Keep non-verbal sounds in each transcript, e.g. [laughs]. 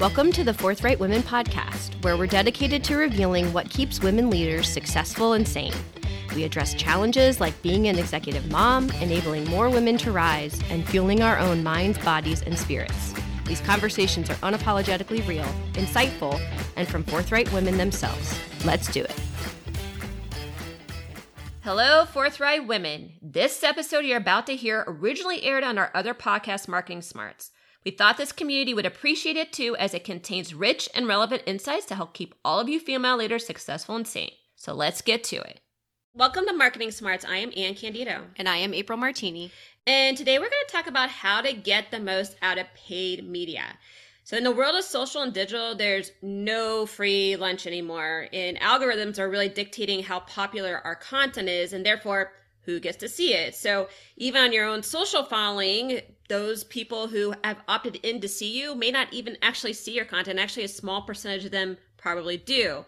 Welcome to the Forthright Women podcast, where we're dedicated to revealing what keeps women leaders successful and sane. We address challenges like being an executive mom, enabling more women to rise, and fueling our own minds, bodies, and spirits. These conversations are unapologetically real, insightful, and from forthright women themselves. Let's do it. Hello, Forthright Women. This episode you're about to hear originally aired on our other podcast, Marketing Smarts. We thought this community would appreciate it too, as it contains rich and relevant insights to help keep all of you female leaders successful and sane. So let's get to it. Welcome to Marketing Smarts. I am Anne Candido. And I am April Martini. And today we're going to talk about how to get the most out of paid media. So, in the world of social and digital, there's no free lunch anymore. And algorithms are really dictating how popular our content is, and therefore, who gets to see it. So, even on your own social following, those people who have opted in to see you may not even actually see your content. Actually, a small percentage of them probably do.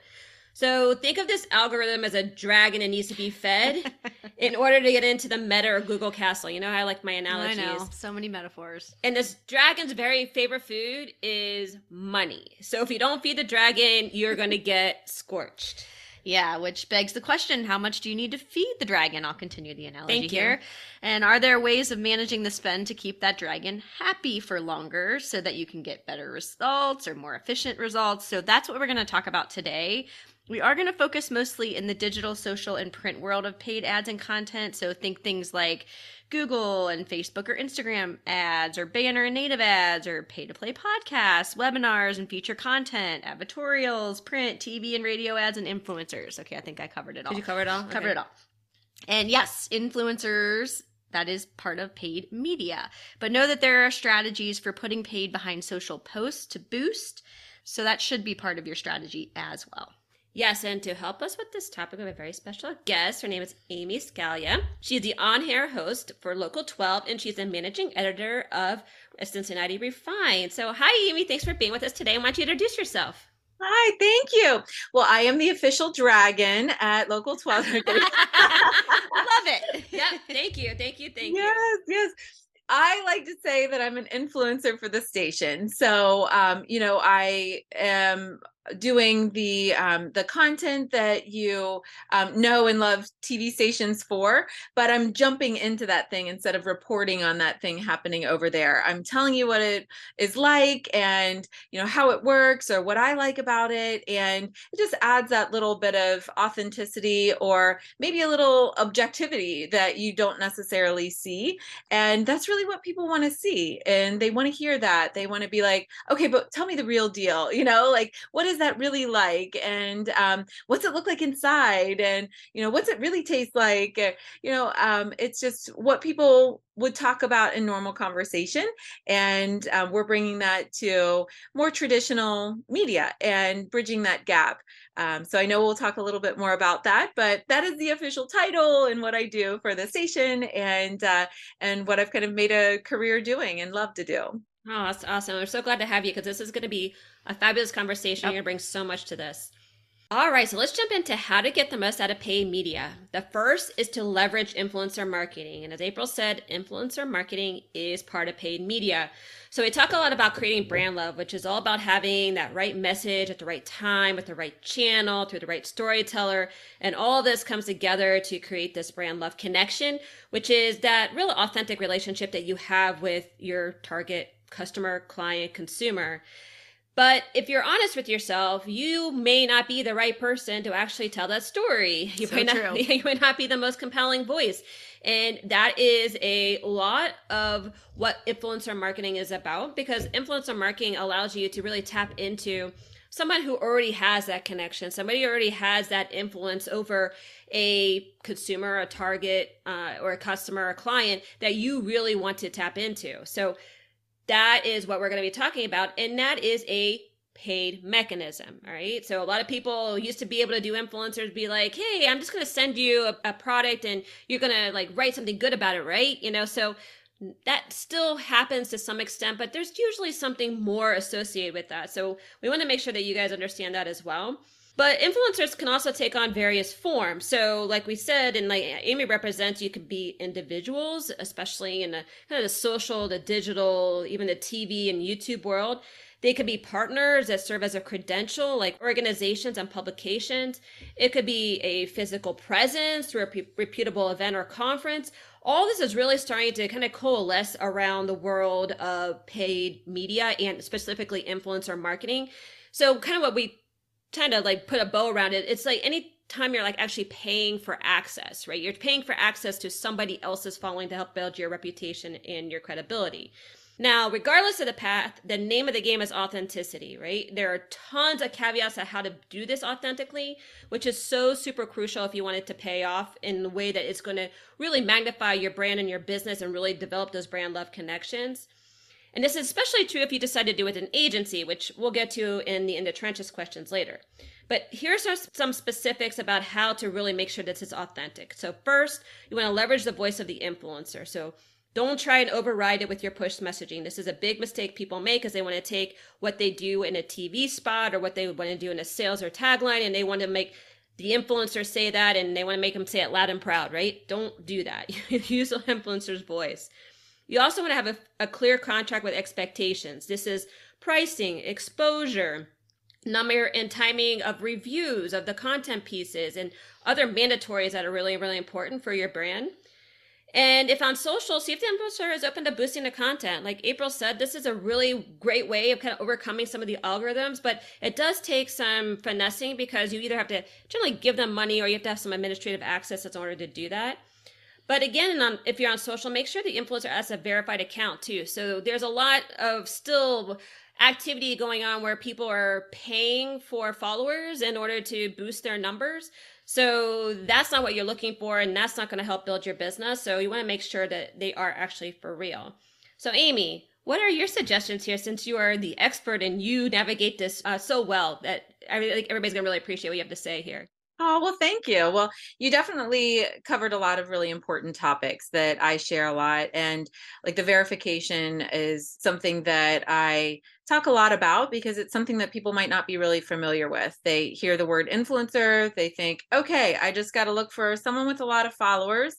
So think of this algorithm as a dragon that needs to be fed [laughs] in order to get into the meta or Google castle. You know how I like my analogies. I know, so many metaphors. And this dragon's very favorite food is money. So if you don't feed the dragon, you're going to get scorched. Yeah, which begs the question how much do you need to feed the dragon? I'll continue the analogy Thank here. You. And are there ways of managing the spend to keep that dragon happy for longer so that you can get better results or more efficient results? So that's what we're going to talk about today. We are going to focus mostly in the digital, social, and print world of paid ads and content. So think things like Google and Facebook or Instagram ads, or banner and native ads, or pay to play podcasts, webinars and feature content, advertorials, print, TV, and radio ads, and influencers. Okay, I think I covered it all. Did you cover it all? Covered it all. And yes, influencers that is part of paid media. But know that there are strategies for putting paid behind social posts to boost. So that should be part of your strategy as well. Yes, and to help us with this topic, we have a very special guest. Her name is Amy Scalia. She's the on air host for Local 12, and she's the managing editor of Cincinnati Refined. So, hi, Amy. Thanks for being with us today. Why don't you introduce yourself? Hi, thank you. Well, I am the official dragon at Local 12. [laughs] [laughs] Love it. Yep. Thank you. Thank you. Thank yes, you. Yes, yes. I like to say that I'm an influencer for the station. So, um, you know, I am doing the um, the content that you um, know and love TV stations for, but I'm jumping into that thing instead of reporting on that thing happening over there. I'm telling you what it is like and you know how it works or what I like about it, and it just adds that little bit of authenticity or maybe a little objectivity that you don't necessarily see, and that's really what people want to see, and they want to hear that. They want to be like, okay, but tell me the real deal, you know, like what is that really like? And um, what's it look like inside? And you know what's it really taste like? You know um, it's just what people would talk about in normal conversation. And um, we're bringing that to more traditional media and bridging that gap. Um, so i know we'll talk a little bit more about that but that is the official title and what i do for the station and uh, and what i've kind of made a career doing and love to do. Oh, that's awesome. We're so glad to have you because this is going to be a fabulous conversation. Yep. You're going to bring so much to this. All right, so let's jump into how to get the most out of paid media. The first is to leverage influencer marketing. And as April said, influencer marketing is part of paid media. So we talk a lot about creating brand love, which is all about having that right message at the right time, with the right channel, through the right storyteller. And all this comes together to create this brand love connection, which is that real authentic relationship that you have with your target customer, client, consumer. But if you're honest with yourself, you may not be the right person to actually tell that story. You, So may, not, true. [laughs] you may not be the most compelling voice. And that is a lot of what influencer marketing is about because influencer marketing allows you to really tap into someone who already has that connection, somebody already has that influence over a consumer, a target, uh, or a customer, a client that you really want to tap into. So that is what we're going to be talking about. And that is a paid mechanism. All right. So a lot of people used to be able to do influencers be like, hey, I'm just going to send you a, a product and you're going to like write something good about it. Right. You know, so that still happens to some extent, but there's usually something more associated with that. So we want to make sure that you guys understand that as well. But influencers can also take on various forms. So, like we said, and like Amy represents, you could be individuals, especially in the kind of the social, the digital, even the TV and YouTube world. They could be partners that serve as a credential, like organizations and publications. It could be a physical presence through a reputable event or conference. All this is really starting to kind of coalesce around the world of paid media and specifically influencer marketing. So, kind of what we kind of like put a bow around it, it's like any time you're like actually paying for access, right? You're paying for access to somebody else's following to help build your reputation and your credibility. Now, regardless of the path, the name of the game is authenticity, right? There are tons of caveats on how to do this authentically, which is so super crucial if you want it to pay off in the way that it's going to really magnify your brand and your business and really develop those brand love connections. And this is especially true if you decide to do it with an agency, which we'll get to in the in the trenches questions later. But here's some specifics about how to really make sure this is authentic. So first, you want to leverage the voice of the influencer. So don't try and override it with your push messaging. This is a big mistake people make because they want to take what they do in a TV spot or what they want to do in a sales or tagline and they want to make the influencer say that and they want to make them say it loud and proud, right? Don't do that. [laughs] Use the influencer's voice. You also want to have a, a clear contract with expectations. This is pricing, exposure, number and timing of reviews of the content pieces and other mandatories that are really, really important for your brand. And if on social, see if the influencer is open to boosting the content. Like April said, this is a really great way of kind of overcoming some of the algorithms, but it does take some finessing because you either have to generally give them money or you have to have some administrative access in order to do that. But again, on, if you're on social, make sure the influencer has a verified account too. So there's a lot of still activity going on where people are paying for followers in order to boost their numbers. So that's not what you're looking for, and that's not going to help build your business. So you want to make sure that they are actually for real. So, Amy, what are your suggestions here since you are the expert and you navigate this uh, so well that I everybody's going to really appreciate what you have to say here? Oh, well, thank you. Well, you definitely covered a lot of really important topics that I share a lot. And like the verification is something that I talk a lot about because it's something that people might not be really familiar with. They hear the word influencer, they think, okay, I just got to look for someone with a lot of followers.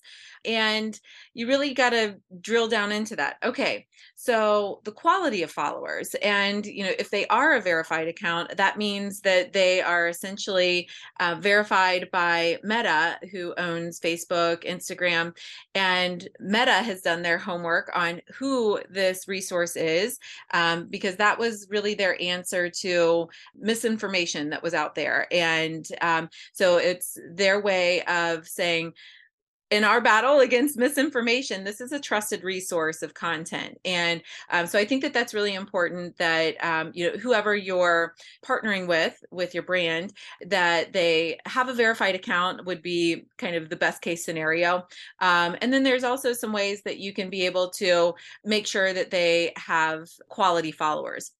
And you really got to drill down into that. Okay, so the quality of followers, and you know, if they are a verified account, that means that they are essentially uh, verified by Meta, who owns Facebook, Instagram, and Meta has done their homework on who this resource is um, because that was really their answer to misinformation that was out there. And um, so it's their way of saying, in our battle against misinformation this is a trusted resource of content and um, so i think that that's really important that um, you know whoever you're partnering with with your brand that they have a verified account would be kind of the best case scenario um, and then there's also some ways that you can be able to make sure that they have quality followers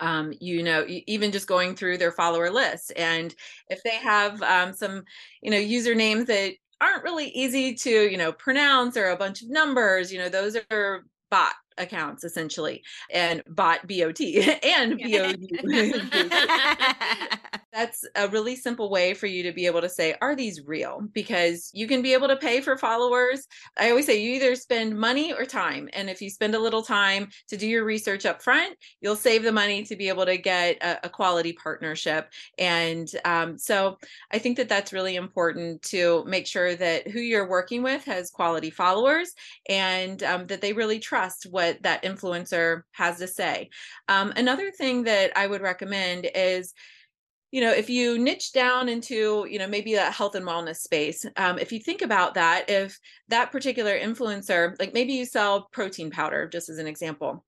um, you know, even just going through their follower list. And if they have um, some, you know, usernames that aren't really easy to, you know, pronounce or a bunch of numbers, you know, those are bot accounts essentially and bot bot [laughs] and bot [laughs] [laughs] that's a really simple way for you to be able to say are these real? because you can be able to pay for followers. I always say you either spend money or time and if you spend a little time to do your research up front you'll save the money to be able to get a, a quality partnership and um, so i think that that's really important to make sure that who you're working with has quality followers and um, that they really trust what what that influencer has to say. Um, another thing that I would recommend is you know if you niche down into you know maybe a health and wellness space um, if you think about that if that particular influencer like maybe you sell protein powder just as an example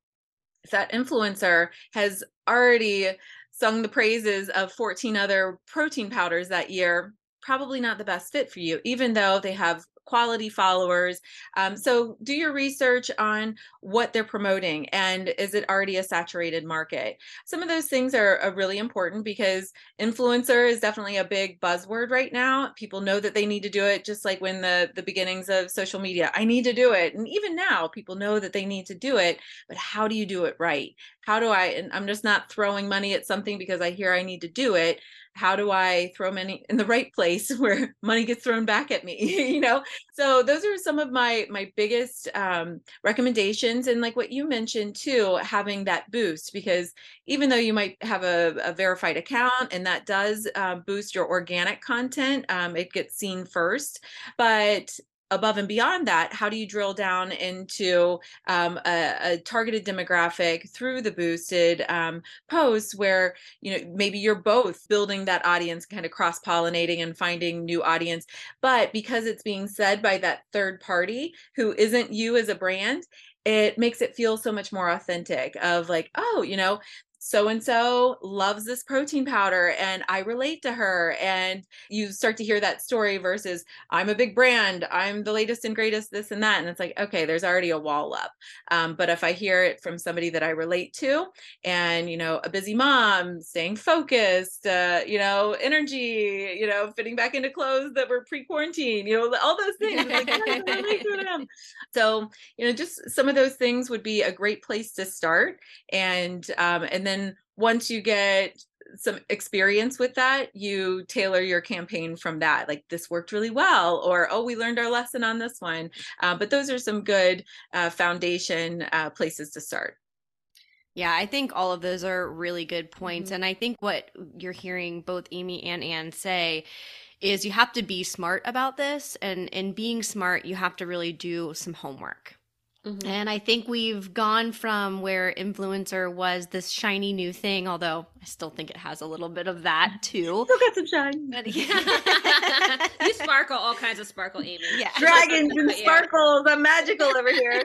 if that influencer has already sung the praises of 14 other protein powders that year probably not the best fit for you even though they have quality followers. Um, so do your research on what they're promoting and is it already a saturated market? Some of those things are, are really important because influencer is definitely a big buzzword right now. People know that they need to do it just like when the, the beginnings of social media, I need to do it. And even now people know that they need to do it, but how do you do it right? How do I, and I'm just not throwing money at something because I hear I need to do it how do I throw money in the right place [laughs] where money gets thrown back at me? [laughs] you know, so those are some of my my biggest um, recommendations, and like what you mentioned too, having that boost because even though you might have a, a verified account and that does uh, boost your organic content, um, it gets seen first, but above and beyond that, how do you drill down into um, a, a, targeted demographic through the boosted um, posts where you know maybe you're both building that audience, kind of cross pollinating and finding new audience, but because it's being said by that third party who isn't you as a brand, it makes it feel so much more authentic of like oh you know so and so loves this protein powder and I relate to her. And you start to hear that story versus I'm a big brand, I'm the latest and greatest, this and that. And it's like, okay, there's already a wall up. Um, but if I hear it from somebody that I relate to and, you know, a busy mom, staying focused, uh, you know, energy, you know, fitting back into clothes that were pre quarantine, you know, all those things. Like, [laughs] so, you know, just some of those things would be a great place to start. And, um, and then once you get some experience with that, you tailor your campaign from that. Like this worked really well, or oh, we learned our lesson on this one. Uh, but those are some good uh, foundation uh, places to start. Yeah, I think all of those are really good points. Mm-hmm. And I think what you're hearing both Amy and Anne say is you have to be smart about this. And in being smart, you have to really do some homework. Mm-hmm. And I think we've gone from where influencer was this shiny new thing, although I still think it has a little bit of that [laughs] too. Still got some shine. But, yeah. [laughs] you sparkle all kinds of sparkle, Amy. Yeah. Dragons and [laughs] sparkles. I'm magical over here.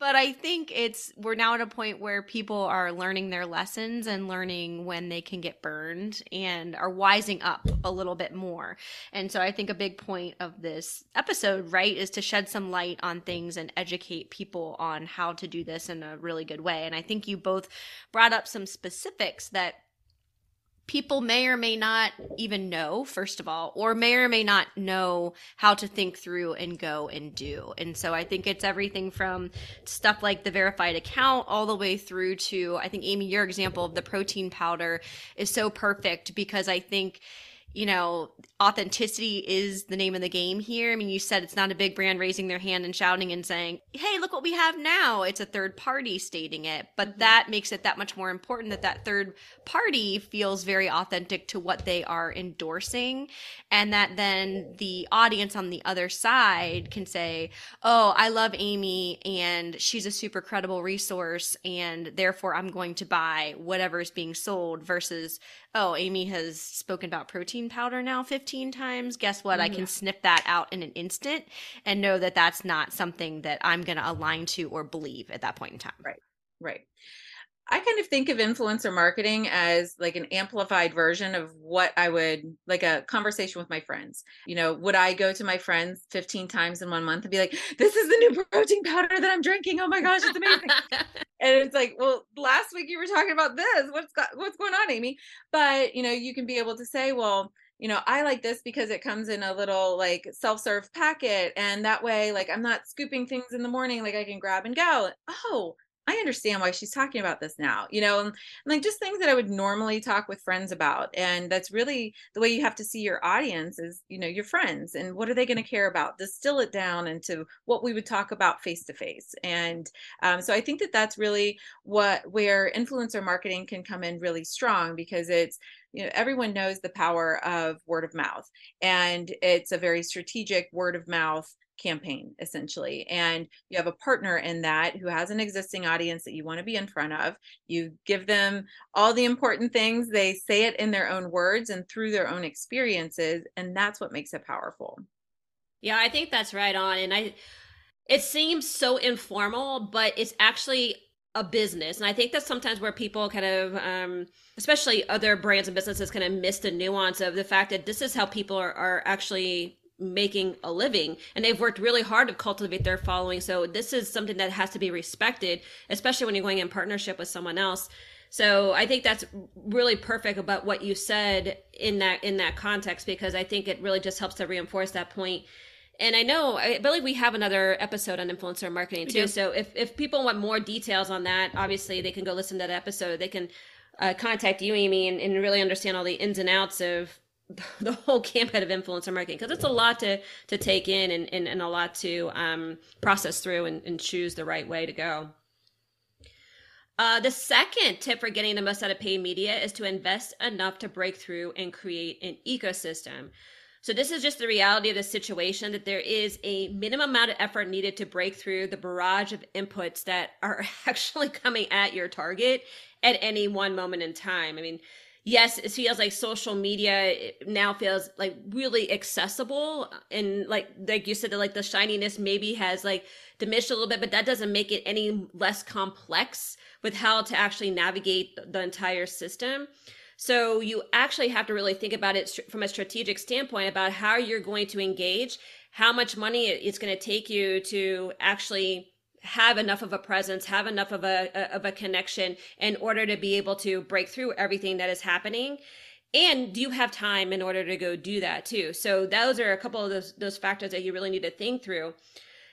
But I think it's we're now at a point where people are learning their lessons and learning when they can get burned and are wising up a little bit more. And so I think a big point of this episode, right, is to shed some light on things and educate people on how to do this in a really good way. And I think you both brought up some specifics that people may or may not even know, first of all, or may or may not know how to think through and go and do. And so I think it's everything from stuff like the verified account all the way through to, I think, Amy, your example of the protein powder is so perfect because I think you know, authenticity is the name of the game here. I mean, you said it's not a big brand raising their hand and shouting and saying, "Hey, look what we have now." It's a third party stating it, but mm-hmm. that makes it that much more important that that third party feels very authentic to what they are endorsing and that then the audience on the other side can say, "Oh, I love Amy and she's a super credible resource and therefore I'm going to buy whatever is being sold" versus oh, Amy has spoken about protein powder now 15 times. Guess what? Mm-hmm. I can sniff that out in an instant and know that that's not something that I'm going to align to or believe at that point in time. Right. Right. I kind of think of influencer marketing as like an amplified version of what I would like a conversation with my friends. You know, would I go to my friends 15 times in one month and be like, this is the new protein powder that I'm drinking. Oh my gosh, it's amazing. [laughs] and it's like, well, last week you were talking about this. What's got, what's going on, Amy? But, you know, you can be able to say, well, you know, I like this because it comes in a little like self-serve packet and that way like I'm not scooping things in the morning like I can grab and go. Oh, I understand why she's talking about this now, you know, and, and, like just things that I would normally talk with friends about. And that's really the way you have to see your audience is, you know, your friends and what are they going to care about? Distill it down into what we would talk about face to face. And um, so I think that that's really what where influencer marketing can come in really strong because it's you know everyone knows the power of word of mouth and it's a very strategic word of mouth campaign essentially and you have a partner in that who has an existing audience that you want to be in front of. You give them all the important things they say it in their own words and through their own experiences and that's what makes it powerful. Yeah i think that's right on and i it seems so informal but it's actually a business and i think that's sometimes where people kind of um, especially other brands and businesses kind of miss the nuance of the fact that this is how people are, are actually making a living and they've worked really hard to cultivate their following. So this is something that has to be respected especially when you're going in partnership with someone else. So i think that's really perfect about what you said in that in that context because i think it really just helps to reinforce that point. And i know i believe we have another episode on influencer marketing too. so if if people want more details on that obviously they can go listen to that episode. They can uh, contact you, Amy, and, and really understand all the ins and outs of [laughs] the whole gambit of influencer marketing because it's a lot to to take in and, and, and a lot to um, process through and, and choose the right way to go. Uh, the second tip for getting the most out of paid media is to invest enough to break through and create an ecosystem. So, this is just the reality of the situation that there is a minimum amount of effort needed to break through the barrage of inputs that are [laughs] actually coming at your target at any one moment in time. I mean, yes, it feels like social media now feels like really accessible. And like, like you said, that like the shininess maybe has like diminished a little bit, but that doesn't make it any less complex with how to actually navigate the entire system. So you actually have to really think about it from a strategic standpoint about how you're going to engage, how much money it's going to take you to actually have enough of a presence, have enough of a, of a connection in order to be able to break through everything that is happening. And do you have time in order to go do that too? So those are a couple of those, those factors that you really need to think through.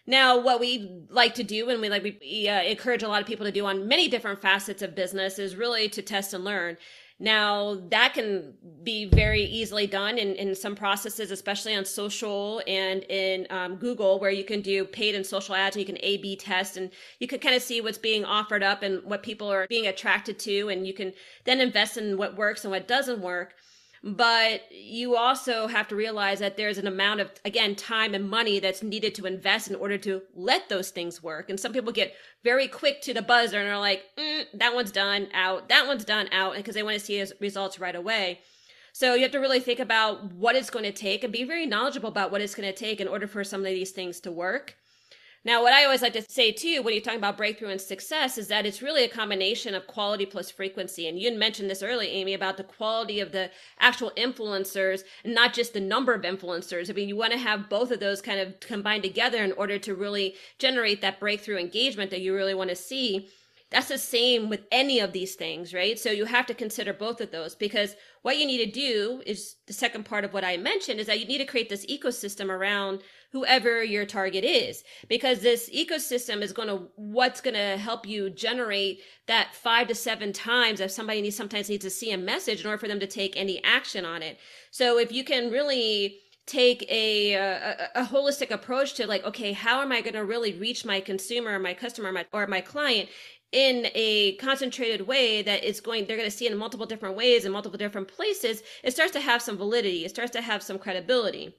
Now, what we like to do, and we like we uh, encourage a lot of people to do on many different facets of business, is really to test and learn. Now, that can be very easily done in, in some processes, especially on social and in um, Google, where you can do paid and social ads and you can A B test and you can kind of see what's being offered up and what people are being attracted to. And you can then invest in what works and what doesn't work but you also have to realize that there's an amount of again time and money that's needed to invest in order to let those things work. And some people get very quick to the buzzer and are like mm, that one's done out. That one's done out because they want to see results right away. So you have to really think about what it's going to take and be very knowledgeable about what it's going to take in order for some of these things to work now, what I always like to say too, when you're talking about breakthrough and success, is that it's really a combination of quality plus frequency. And you mentioned this early, Amy, about the quality of the actual influencers and not just the number of influencers. I mean, you want to have both of those kind of combined together in order to really generate that breakthrough engagement that you really want to see. That's the same with any of these things, right? So you have to consider both of those because what you need to do is the second part of what I mentioned is that you need to create this ecosystem around whoever your target is because this ecosystem is going to what's going to help you generate that five to seven times if somebody needs sometimes needs to see a message in order for them to take any action on it. So if you can really take a, a, a holistic approach to like okay how am i going to really reach my consumer my customer my, or my client in a concentrated way that it's going they're going to see in multiple different ways in multiple different places it starts to have some validity. It starts to have some credibility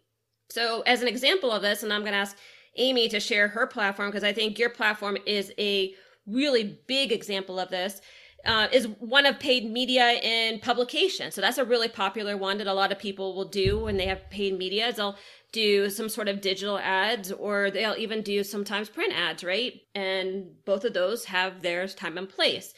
so, as an example of this, and I'm going to ask Amy to share her platform because I think your platform is a really big example of this. Uh, is one of paid media and publication. So that's a really popular one that a lot of people will do when they have paid media. Is they'll do some sort of digital ads or they'll even do sometimes print ads, right? And both of those have their time and place.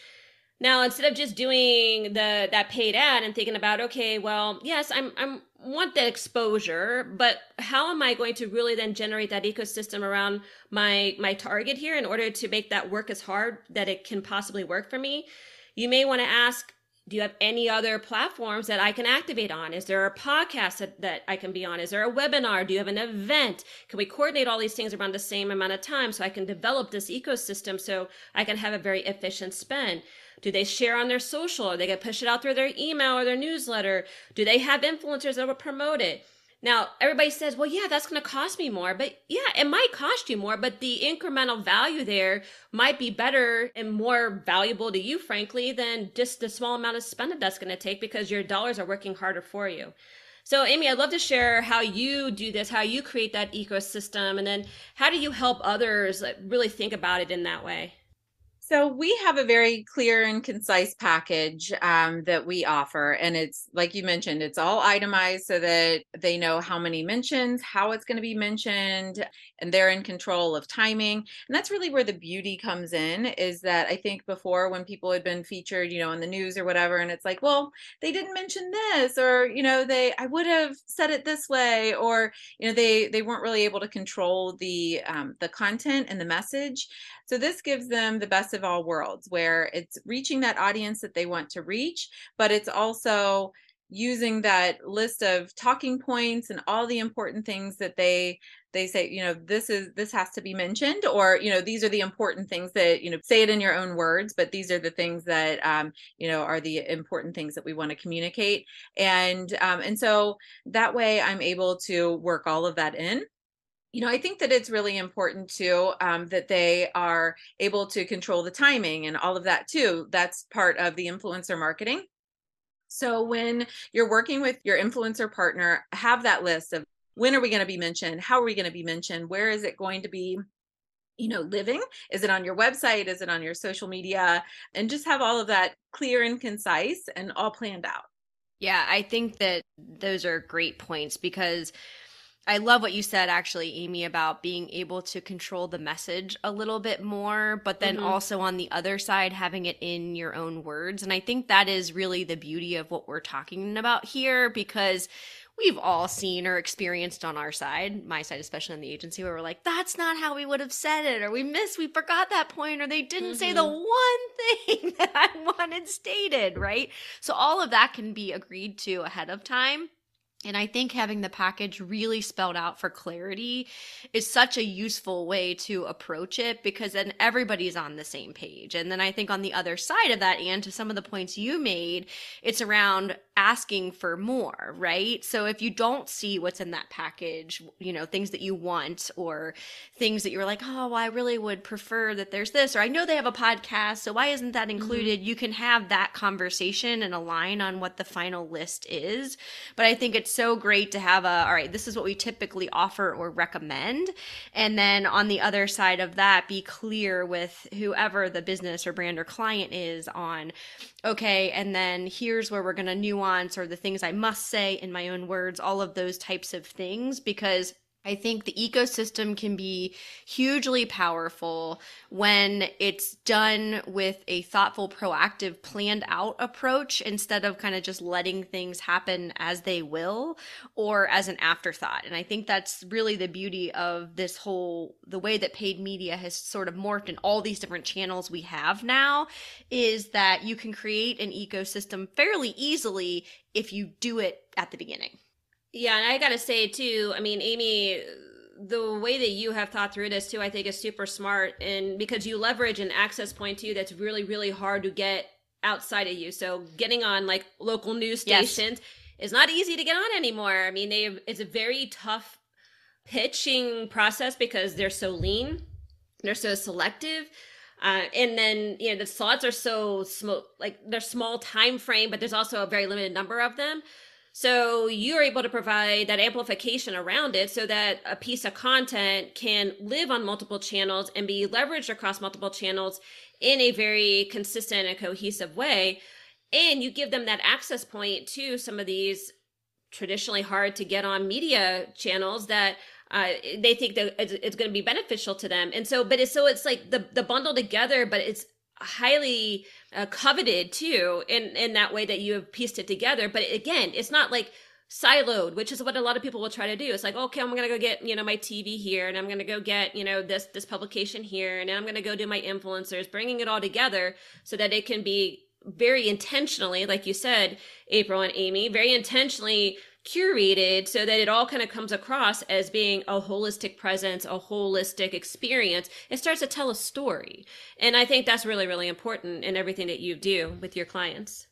Now, instead of just doing the that paid ad and thinking about, okay, well, yes, I'm I'm want that exposure, but how am I going to really then generate that ecosystem around my my target here in order to make that work as hard that it can possibly work for me? You may want to ask, do you have any other platforms that I can activate on? Is there a podcast that, that I can be on? Is there a webinar? Do you have an event? Can we coordinate all these things around the same amount of time so I can develop this ecosystem so I can have a very efficient spend? Do they share on their social? Are they going to push it out through their email or their newsletter? Do they have influencers that will promote it? Now, everybody says, well, yeah, that's going to cost me more. But yeah, it might cost you more, but the incremental value there might be better and more valuable to you, frankly, than just the small amount of spend that's going to take because your dollars are working harder for you. So, Amy, I'd love to share how you do this, how you create that ecosystem, and then how do you help others really think about it in that way? So we have a very clear and concise package um, that we offer, and it's like you mentioned, it's all itemized so that they know how many mentions, how it's going to be mentioned, and they're in control of timing. And that's really where the beauty comes in. Is that I think before when people had been featured, you know, in the news or whatever, and it's like, well, they didn't mention this, or you know, they I would have said it this way, or you know, they they weren't really able to control the um, the content and the message. So this gives them the best of all worlds where it's reaching that audience that they want to reach, but it's also using that list of talking points and all the important things that they they say you know this is this has to be mentioned or you know these are the important things that you know say it in your own words but these are the things that um, you know are the important things that we want to communicate. And um, and so that way i'm able to work all of that in you know i think that it's really important too um, that they are able to control the timing and all of that too. That's part of the influencer marketing. So when you're working with your influencer partner have that list of when are we going to be mentioned? How are we going to be mentioned? Where is it going to be you know living? Is it on your website? Is it on your social media? And just have all of that clear and concise and all planned out. Yeah i think that those are great points because I love what you said, actually, Amy, about being able to control the message a little bit more, but then mm-hmm. also on the other side, having it in your own words. And I think that is really the beauty of what we're talking about here because we've all seen or experienced on our side, my side, especially in the agency, where we're like, that's not how we would have said it, or we missed, we forgot that point, or they didn't mm-hmm. say the mm-hmm. one [laughs] thing that I wanted stated, right? So all of that can be agreed to ahead of time. And I think having the package really spelled out for clarity is such a useful way to approach it because then everybody's on the same page. And then I think on the other side of that, and to some of the points you made, it's around asking for more, right? So if you don't see what's in that package, you know, things that you want or things that you're like, oh, well, I really would prefer that there's this, or I know they have a podcast, so why isn't that mm-hmm. included? Mm-hmm. You can have that conversation and align on what the final list is. But I think it's so great to have a all right this is what we typically offer or recommend. And then on the other side of that be clear with whoever the business or brand or client is on okay and then here's where we're going to nuance or the things i must say in my own words all of those types of things because I think the ecosystem can be hugely powerful when it's done with a thoughtful, proactive, planned out approach instead of kind of just letting things happen as they will or as an afterthought. And I think that's really the beauty of this whole, the way that paid media has sort of morphed in all these different channels we have now is that you can create an ecosystem fairly easily if you do it at the beginning. Yeah, and I gotta say too, I mean, Amy, the way that you have thought through this too, I think is super smart. And because you leverage an access point too that's really, really hard to get outside of you. So getting on like local news stations yes. is not easy to get on anymore. I mean, they have, it's a very tough pitching process because they're so lean, they're so selective. Uh, and then you know the slots are so small, like they're small time frame, but there's also a very limited number of them. So you're able to provide that amplification around it so that a piece of content can live on multiple channels and be leveraged across multiple channels in a very consistent and cohesive way. And you give them that access point to some of these traditionally hard to get on media channels that uh, they think that it's, it's going to be beneficial to them. And so, but it's so it's like the the bundle together, but it's highly uh, coveted too in in that way that you have pieced it together. But again it's not like siloed which is what a lot of people will try to do. It's like okay i'm gonna go get you know my tv here and i'm gonna go get you know this this publication here and i'm gonna go do my influencers bringing it all together so that it can be very intentionally like you said april and amy very intentionally curated so that it all kind of comes across as being a holistic presence, a holistic experience. It starts to tell a story. And I think that's really, really important in everything that you do with your clients.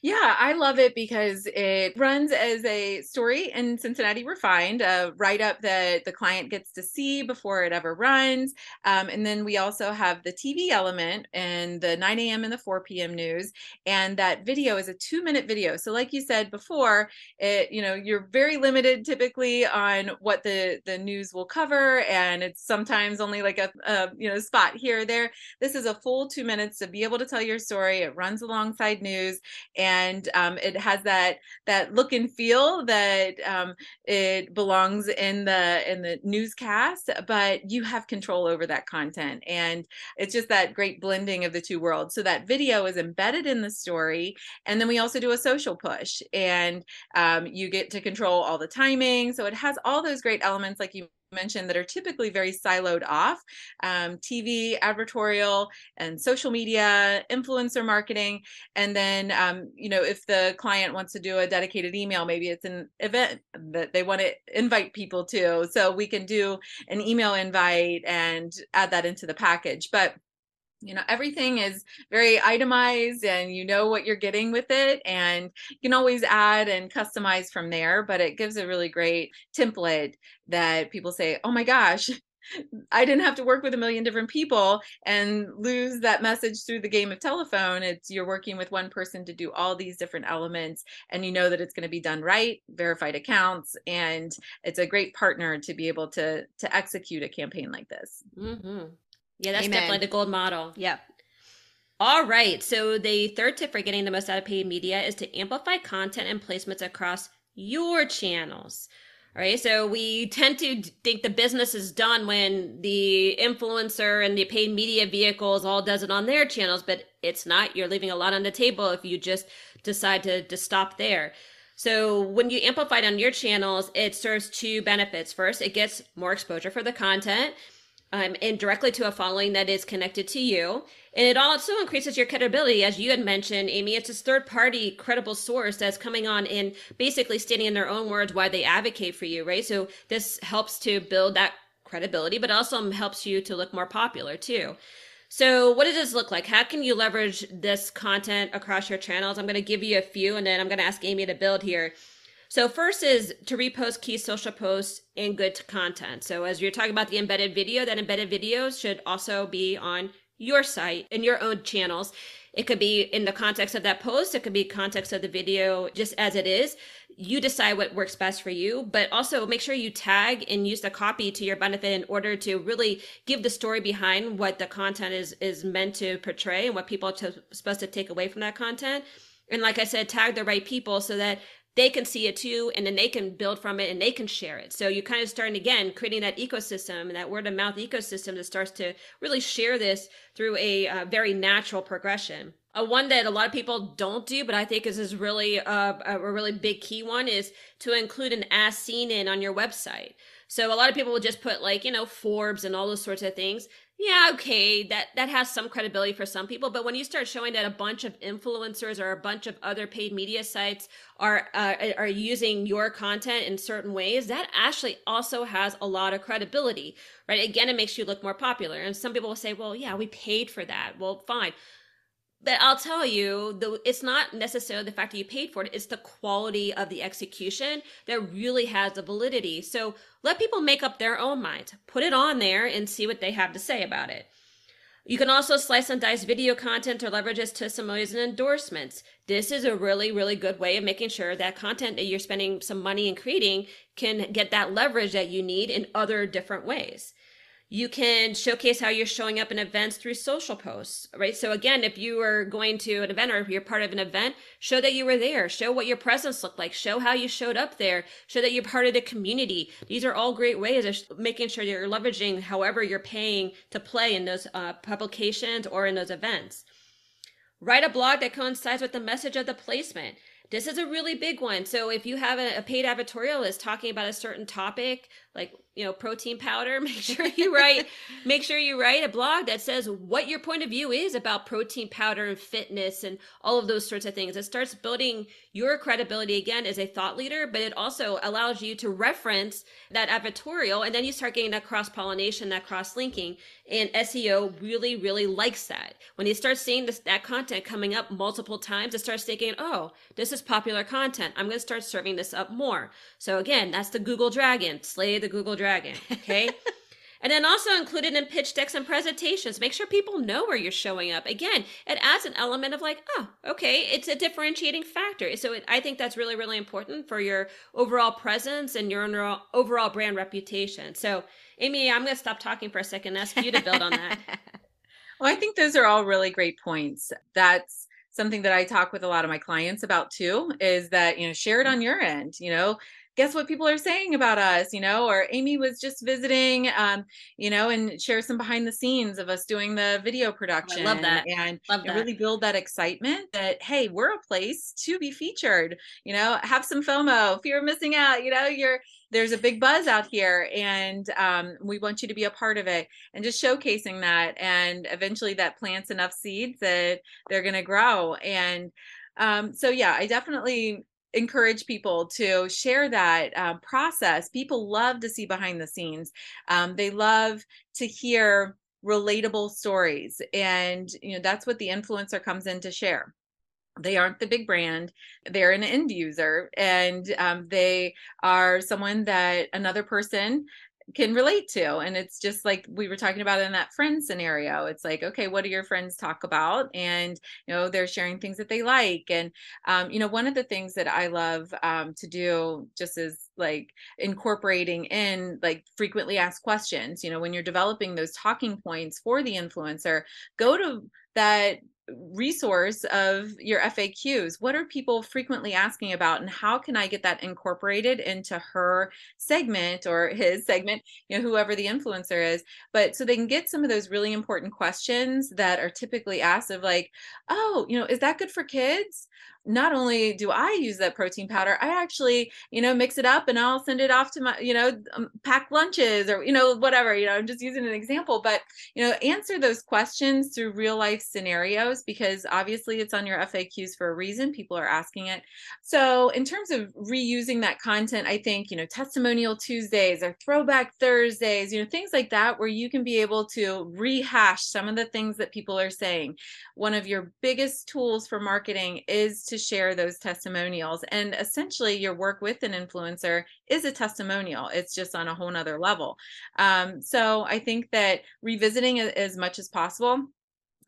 Yeah, I love it because it runs as a story in Cincinnati Refined, a write up that the client gets to see before it ever runs. Um, and then we also have the TV element and the 9 a.m. and the 4 p.m. news. And that video is a two minute video. So, like you said before, it you know you're very limited typically on what the the news will cover, and it's sometimes only like a, a you know spot here or there. This is a full two minutes to be able to tell your story. It runs alongside news. And and um, it has that that look and feel that um, it belongs in the in the newscast but you have control over that content. And it's just that great blending of the two worlds. So that video is embedded in the story and then we also do a social push and um, you get to control all the timing. So it has all those great elements like you mentioned that are typically very siloed off um, TV, advertorial, and social media, influencer marketing. And then, um, you know, if the client wants to do a dedicated email, maybe it's an event that they want to invite people to. So we can do an email invite and add that into the package. But you know everything is very itemized and you know what you're getting with it and you can always add and customize from there but it gives a really great template that people say oh my gosh [laughs] I didn't have to work with a million different people and lose that message through the game of telephone. It's you're working with one person to do all these different elements and you know that it's going to be done right, verified accounts, and it's a great partner to be able to to execute a campaign like this. Mm-hmm. Yeah, that's Amen. definitely the gold model. Yep. All right. So the third tip for getting the most out of paid media is to amplify content and placements across your channels. All right. So we tend to think the business is done when the influencer and the paid media vehicles all does it on their channels, but it's not. You're leaving a lot on the table if you just decide to, to stop there. So when you amplify it on your channels, it serves two benefits. First, it gets more exposure for the content um, and directly to a following that is connected to you. And it also increases your credibility, as you had mentioned, Amy. It's this third party credible source that's coming on and basically stating in their own words why they advocate for you, right? So this helps to build that credibility, but also helps you to look more popular too. So, what does this look like? How can you leverage this content across your channels? I'm going to give you a few and then I'm going to ask Amy to build here. So first is to repost key social posts in good content. So as you're talking about the embedded video, that embedded video should also be on your site in your own channels. It could be in the context of that post. It could be context of the video just as it is. You decide what works best for you, but also make sure you tag and use the copy to your benefit in order to really give the story behind what the content is, is meant to portray and what people are to, supposed to take away from that content. And like I said, tag the right people so that they can see it too and then they can build from it and they can share it. So you're kind of starting again creating that ecosystem that word of mouth ecosystem that starts to really share this through a uh, very natural progression. A one that a lot of people don't do but i think is is really uh, a really big key one is to include an as seen in on your website. So a lot of people will just put like you know forbes and all those sorts of things yeah, okay, that that has some credibility for some people, but when you start showing that a bunch of influencers or a bunch of other paid media sites are uh, are using your content in certain ways, that actually also has a lot of credibility, right? Again, it makes you look more popular. And some people will say, "Well, yeah, we paid for that." Well, fine. But I'll tell you, the, it's not necessarily the fact that you paid for it, it's the quality of the execution that really has the validity. So let people make up their own minds. Put it on there and see what they have to say about it. You can also slice and dice video content or leverage it as testimonials and endorsements. This is a really, really good way of making sure that content that you're spending some money in creating can get that leverage that you need in other different ways. You can showcase how you're showing up in events through social posts, right? So again, if you are going to an event or if you're part of an event, show that you were there, show what your presence looked like, show how you showed up there, show that you're part of the community. These are all great ways of making sure that you're leveraging however you're paying to play in those uh, publications or in those events. Write a blog that coincides with the message of the placement. This is a really big one. So if you have a, paid advertorialist talking about a certain topic, like you know protein powder [laughs] make sure you write make sure you write a blog that says what your point of view is about protein powder and fitness and all of those sorts of things. It starts building your credibility again as a thought leader but it also allows you to reference that advertorial and then you start getting that cross pollination that cross linking and seo really really likes that. When you start seeing this that content coming up multiple times it starts thinking oh this is popular content. I'm going to start serving this up more. So again that's the google dragon. Slay the google dragon [laughs] okay And then also included in pitch decks and presentations. Make sure people know where you're showing up. Again, it adds an element of like, oh, okay, it's a differentiating factor. So it, I think that's really, really important for your overall presence and your overall brand reputation. So, Amy, I'm going to stop talking for a second and ask you to build on that. [laughs] well, I think those are all really great points. That's something that I talk with a lot of my clients about too is that, you know, share it on your end, you know, guess what people are saying about us, you know, or Amy was just visiting, um, you know, and share some behind the scenes of us doing the video production. I love that. And love that. really build that excitement that, hey, we're a place to be featured, you know, have some FOMO, fear of missing out, you know, you're, there's a big buzz out here and um, we want you to be a part of it and just showcasing that and eventually that plants enough seeds that they're going to grow and um, so yeah i definitely encourage people to share that uh, process. People love to see behind the scenes. Um, they love to hear relatable stories and you know that's what the influencer comes in to share. They aren't the big brand. They're an end user and um, they are someone that another person can relate to and it's just like we were talking about in that friend scenario. It's like okay what do your friends talk about? And you know they're sharing things that they like. And um, you know one of the things that i love um, to do just is like incorporating in like frequently asked questions. You know when you're developing those talking points for the influencer go to that resource of your FAQs. What are people frequently asking about, and how can I get that incorporated into her segment or [laughs] his segment, you know, whoever the influencer is? But so they can get some of those really important questions that are typically asked of, like, oh, you know, is that good for kids? Not only do I use that protein powder, I actually, you know, mix it up and I'll send it off to my, you know, um, pack lunches or, you know, whatever, you know, I'm just using an example, but, you know, answer those questions through real life scenarios because obviously it's on your FAQs for a reason. People are asking it. So, in terms of reusing that content, I think, you know, testimonial Tuesdays or throwback Thursdays, you know, things like that, where you can be able to rehash some of the things that people are saying. One of your biggest tools for marketing is to share those testimonials. And essentially, your work with an influencer is a testimonial, it's just on a whole nother level. Um, so I think that revisiting as much as possible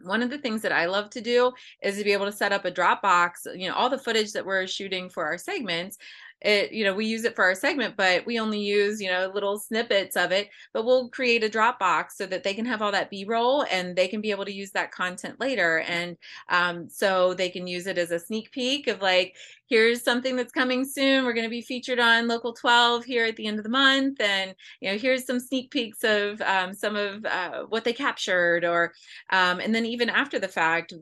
one of the things that I love to do is to be able to set up a Dropbox, you know, all the footage that we're shooting for our segments it you know we use it for our segment but we only use you know little snippets of it. But we'll create a dropbox so that they can have all that b-roll and they can be able to use that content later. And um, so they can use it as a sneak peek of like here's something that's coming soon. We're going to be featured on local 12 here at the end of the month. And you know here's some sneak peeks of um, some of uh, what they captured or um, and then even after the fact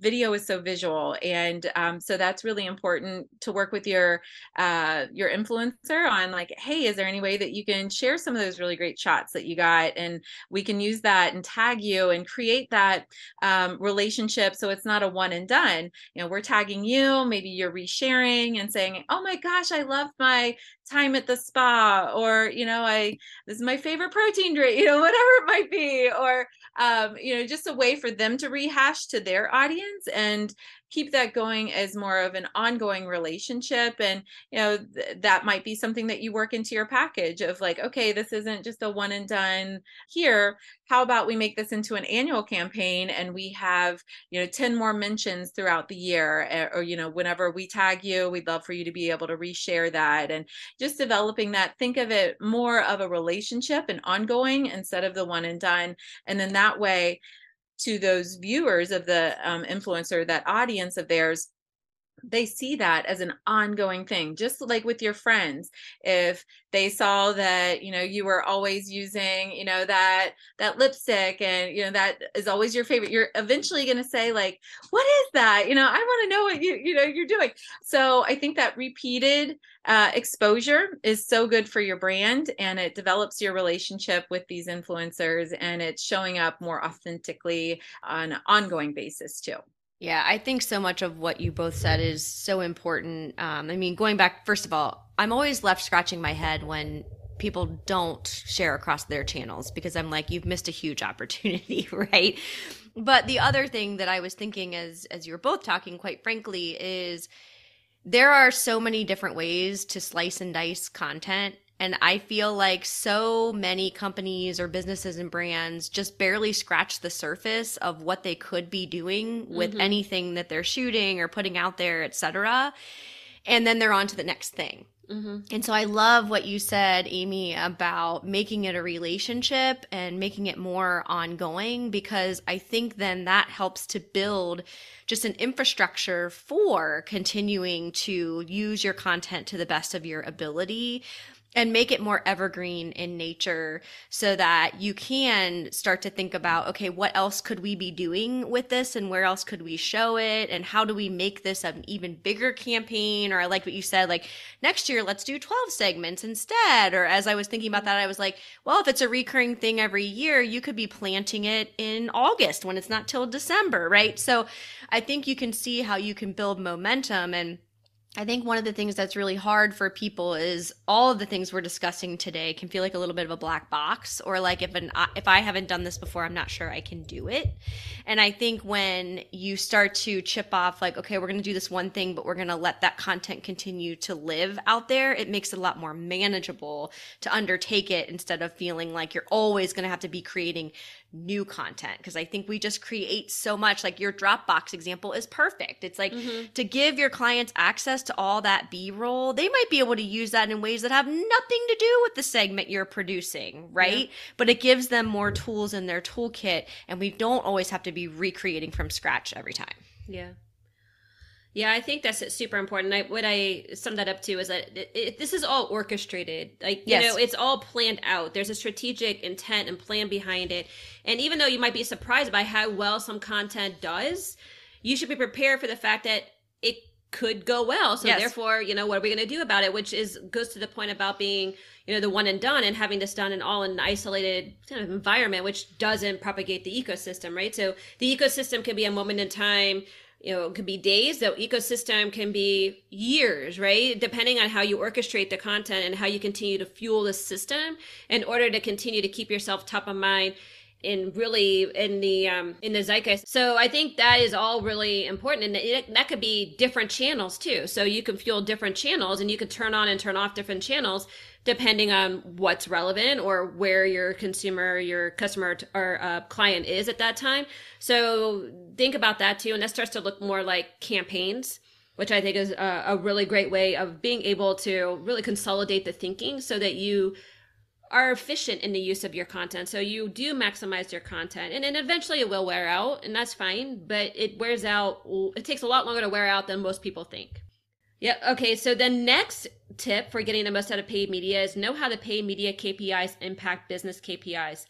video is so visual and um, so that's really important to work with your uh, your influencer on like hey is there any way that you can share some of those really great shots that you got? And we can use that and tag you and create that um, relationship so it's not a one and done. You know we're tagging you maybe you're resharing and saying oh my gosh i love my time at the spa or you know i this is my favorite protein drink [laughs] you know whatever it might be or um, you know just a way for them to rehash to their audience and keep that going as more of an ongoing relationship and you know th- that might be something that you work into your package of like okay this isn't just a one and done here. How about we make this into an annual campaign and we have you know 10 more mentions throughout the year eh, or you know whenever we tag you we'd love for you to be able to reshare that and just developing that think of it more of a relationship and ongoing instead of the one and done and then that way to those viewers of the um, influencer, that audience of theirs, they see that as an ongoing thing just like with your friends. If they saw that you know you were always using you know that that lipstick and you know that is always your favorite you're eventually going to say like what is that? You know i want to know what you you know you're doing. So i think that repeated uh, exposure is so good for your brand and it develops your relationship with these influencers and it's showing up more authentically on an ongoing basis too yeah, I think so much of what you both said is so important. Um, I mean, going back, first of all, I'm always left scratching my head when people don't share across their channels because I'm like, you've missed a huge [laughs] opportunity, [laughs] right? But the other thing that I was thinking as as you're both talking, quite frankly, is there are so many different ways to slice and dice content and I feel like so many companies or businesses and brands just barely scratch the surface of what they could be doing with mm-hmm. anything that they're shooting or putting out there, etc. And then they're on to the next thing. Mm-hmm. And so I love what you said, Amy, about making it a relationship and making it more ongoing because I think then that helps to build just an infrastructure for continuing to use your content to the best of your ability and make it more evergreen in nature so that you can start to think about okay what else could we be doing with this and where else could we show it? And how do we make this an even bigger campaign? Or i like what you said like next year let's do 12 segments instead. Or as i was thinking about mm-hmm. that i was like well if it's a recurring thing every year you could be planting it in august when it's not till december right? So i think you can see how you can build momentum and I think one of the things that's really hard for people is all of the things we're discussing today can feel like a little bit of a black box or like if an if I haven't done this before I'm not sure I can do it. And I think when you start to chip off like okay, we're going to do this one thing but we're going to let that content continue to live out there, it makes it a lot more manageable to undertake it instead of feeling like you're always going to have to be creating new content because I think we just create so much. Like your Dropbox example is perfect. It's like mm-hmm. to give your clients access to all that B roll, they might be able to use that in ways that have nothing to do with the segment you're producing, right? Yeah. But it gives them more tools in their toolkit, and we don't always have to be recreating from scratch every time. Yeah. Yeah, I think that's super important. I, what I sum that up to is that it, it, this is all orchestrated. Like you yes. know, it's all planned out. There's a strategic intent and plan behind it. And even though you might be surprised by how well some content does, you should be prepared for the fact that could go well. So yes. therefore, you know, what are we going to do about it? Which is goes to the point about being, you know, the one and done and having this done in all in an isolated kind of environment, which doesn't propagate the ecosystem, right? So the ecosystem can be a moment in time you know, it could be days. The ecosystem can be years, right? Depending on how you orchestrate the content and how you continue to fuel the system in order to continue to keep yourself top of mind in really in the um in the zeitgeist so i think that is all really important and it, that could be different channels too so you can fuel different channels and you can turn on and turn off different channels depending on what's relevant or where your consumer, your customer or uh, client is at that time. So think about that too. And that starts to look more like campaigns, which I think is a, a really great way of being able to really consolidate the thinking so that you are efficient in the use of your content. So you do maximize your content and then eventually it will wear out and that's fine, but it wears out, it takes a lot longer to wear out than most people think. Yeah. Okay. So the next tip for getting the most out of paid media is know how the paid media KPIs impact business KPIs.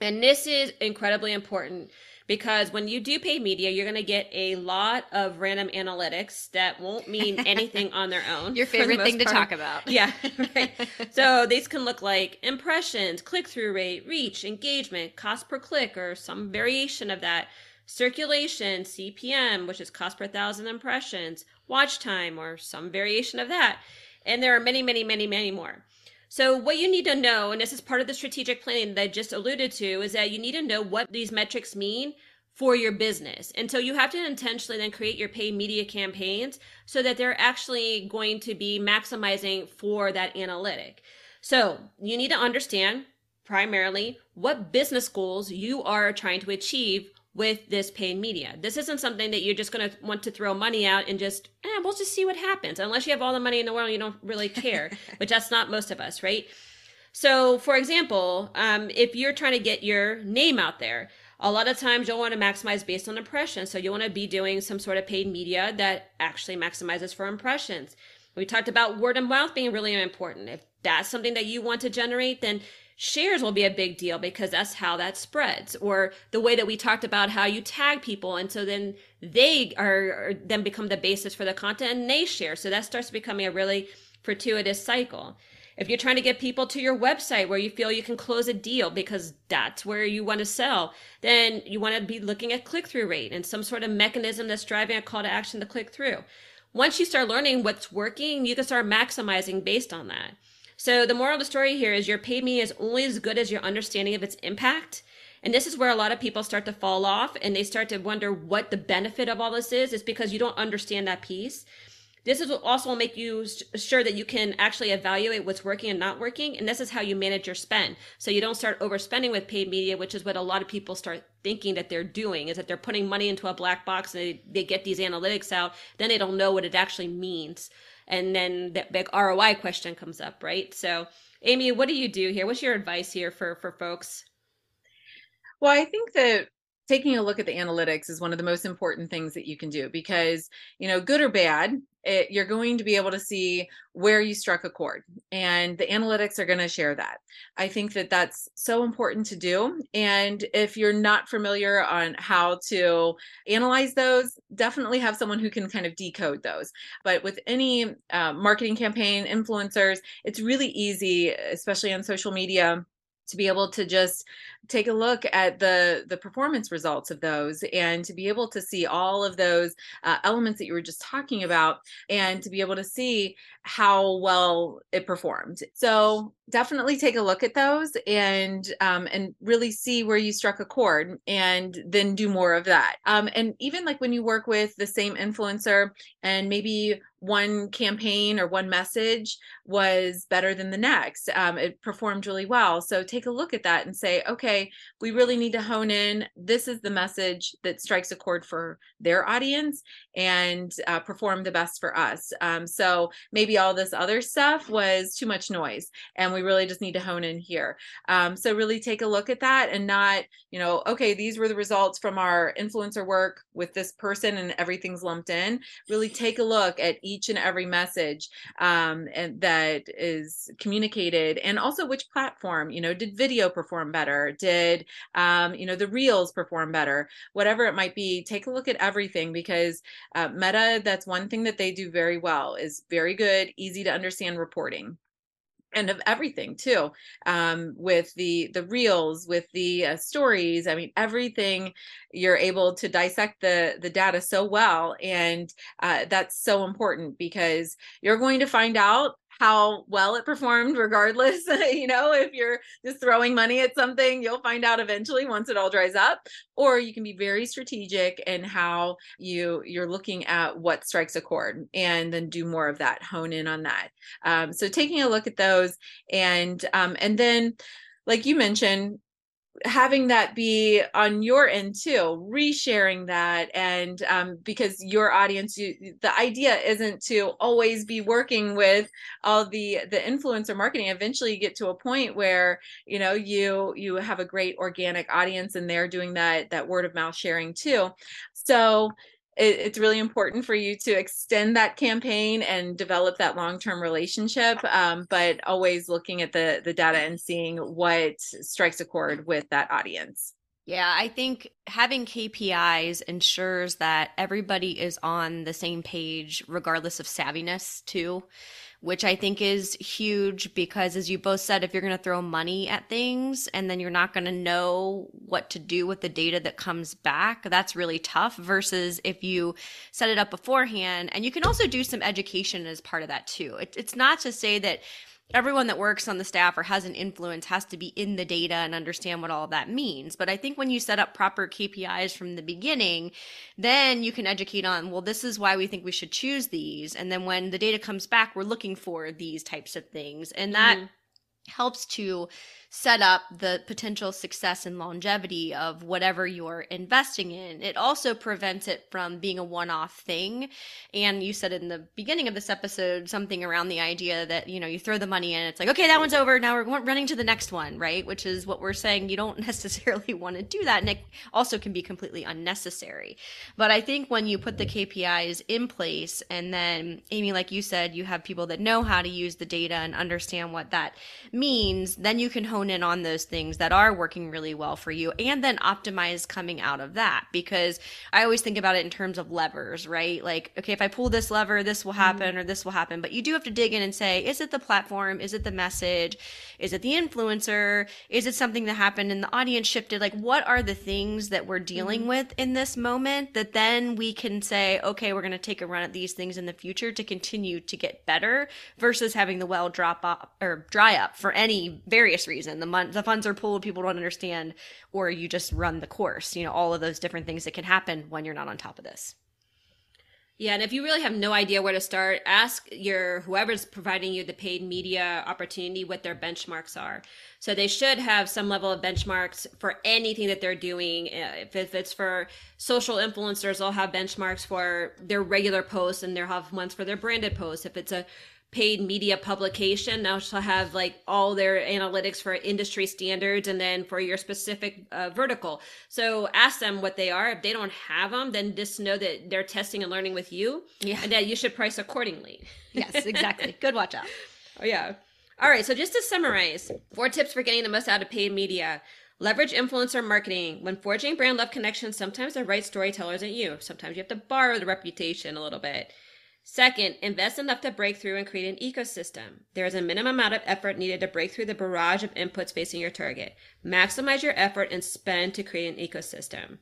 And this is incredibly important because when you do paid media, you're going to get a lot of random analytics that won't mean [laughs] anything on their own. Your favorite thing to talk about. Yeah. [laughs] Right. [laughs] so these can look like impressions, click through rate, reach, engagement, cost per click, or some variation of that circulation, CPM, which is cost per thousand impressions, watch time, or some variation of that. And there are many, many, many, many more. So, what you need to know, and this is part of the strategic planning that I just alluded to, is that you need to know what these metrics mean for your business. And so you have to intentionally then create your paid media campaigns so that they're actually going to be maximizing for that analytic. So, you need to understand primarily what business goals you are trying to achieve with this paid media. This isn't something that you're just going to want to throw money out and just, eh, we'll just see what happens. Unless you have all the money in the world, you don't really care, [laughs] but that's not most of us, right? So, for example, um, if you're trying to get your name out there, a lot of times you'll want to maximize based on impressions. So you want to be doing some sort of paid media that actually maximizes for impressions. We talked about word of mouth being really important. If that's something that you want to generate, then shares will be a big deal because that's how that spreads or the way that we talked about how you tag people and so then they are, then become the basis for the content and they share so that starts becoming a really fortuitous cycle if you're trying to get people to your website where you feel you can close a deal because that's where you want to sell, then you want to be looking at click through rate and some sort of mechanism that's driving a call to action to click through. Once you start learning what's working, you can start maximizing based on that. So the moral of the story here is your paid media is only as good as your understanding of its impact. And this is where a lot of people start to fall off and they start to wonder what the benefit of all this is. It's because you don't understand that piece. This is what also will make you sure that you can actually evaluate what's working and not working. And this is how you manage your spend. So you don't start overspending with paid media, which is what a lot of people start thinking that they're doing is that they're putting money into a black box and they, they get these analytics out. Then they don't know what it actually means and then that big ROI question comes up, right? So, Amy, what do you do here? What's your advice here for for folks? Well, I think that taking a look at the analytics is one of the most important things that you can do because you know good or bad it, you're going to be able to see where you struck a chord and the analytics are going to share that. I think that that's so important to do. And if you're not familiar on how to analyze those definitely have someone who can kind of decode those. But with any uh, marketing campaign influencers it's really easy especially on social media to be able to just take a look at the the performance results of those and to be able to see all of those uh, elements that you were just talking about and to be able to see how well it performed. So definitely take a look at those and um, and really see where you struck a chord and then do more of that. Um, and even like when you work with the same influencer and maybe one campaign or one message was better than the next um, it performed really well so take a look at that and say okay we really need to hone in. This is the message that strikes a chord for their audience and uh, perform the best for us. Um, so maybe all this other stuff was too much noise, and we really just need to hone in here. Um, so really take a look at that and not, you know, okay, these were the results from our influencer work with this person and everything's lumped in. Really take a look at each and every message um, and that is communicated, and also which platform. You know, did video perform better? Did um, you know the reels perform better whatever it might be take a look at everything because uh, meta that's one thing that they do very well is very good easy to understand reporting and of everything too um, with the the reels with the uh, stories. I mean everything you're able to dissect the the data so well and uh, that's so important because you're going to find out how well it performed regardless [laughs] you know if you're just throwing money at something you'll find out eventually once it all dries up. Or you can be very strategic in how you you're looking at what strikes a chord and then do more of that hone in on that. Um, so taking a look at those and um, and then like you mentioned having that be on your end too resharing that and um, because your audience you, the idea isn't to always be working with all the the influencer marketing. Eventually you get to a point where you know you you have a great organic audience and they're doing that that word of mouth sharing too. So it, it's really important for you to extend that campaign and develop that long-term relationship um, but always looking at the the data and seeing what strikes a chord with that audience. Yeah, I think having KPIs ensures that everybody is on the same page, regardless of savviness, too which I think is huge because, as you both said, if you're going to throw money at things and then you're not going to know what to do with the data that comes back, that's really tough. Versus if you set it up beforehand, and you can also do some education as part of that too. It, it's not to say that everyone that works on the staff or has an influence has to be in the data and understand what all of that means. But I think when you set up proper KPIs from the beginning, then you can educate on, well, this is why we think we should choose these. And then when the data comes back, we're looking for these types of things. And that mm-hmm. Helps to set up the potential success and longevity of whatever you're investing in. It also prevents it from being a one off thing. And you said in the beginning of this episode something around the idea that, you know, you throw the money in, it's like, okay, that one's over. Now we're running to the next one, right? Which is what we're saying. You don't [laughs] necessarily want to do that. And it also can be completely unnecessary. But I think when you put the KPIs in place, and then, Amy, like you said, you have people that know how to use the data and understand what that means, then you can hone in on those things that are working really well for you and then optimize coming out of that because I always think about it in terms of levers, right? Like, okay, if I pull this lever, this will happen mm-hmm. or this will happen. But you do have to dig in and say, is it the platform? Is it the message? Is it the influencer? Is it something that happened and the audience shifted? Like, what are the things that we're dealing mm-hmm. with in this moment that then we can say, okay, we're going to take a run at these things in the future to continue to get better versus having the well drop off or dry up for any various reason. The mon- the funds are pulled, people don't understand, or you just run the course. You know, all of those different things that can happen when you're not on top of this. Yeah, and if you really have no idea where to start, ask your whoever's providing you the paid media opportunity what their benchmarks are. So they should have some level of benchmarks for anything that they're doing. Uh, if, if it's for social influencers, they'll have benchmarks for their regular posts and they'll have ones for their branded posts. If it's a paid media publication now shall have like all their analytics for industry standards and then for your specific uh, vertical so ask them what they are if they don't have them then just know that they're testing and learning with you yeah. and that you should price accordingly yes exactly good watch out oh [laughs] yeah all right so just to summarize four tips for getting the most out of paid media Leverage influencer marketing. When forging brand love connections, sometimes the right storytellers at you. Sometimes you have to borrow the reputation a little bit. Second, invest enough to break through and create an ecosystem. There is a minimum amount of effort needed to break through the barrage of inputs facing your target. Maximize your effort and spend to create an ecosystem.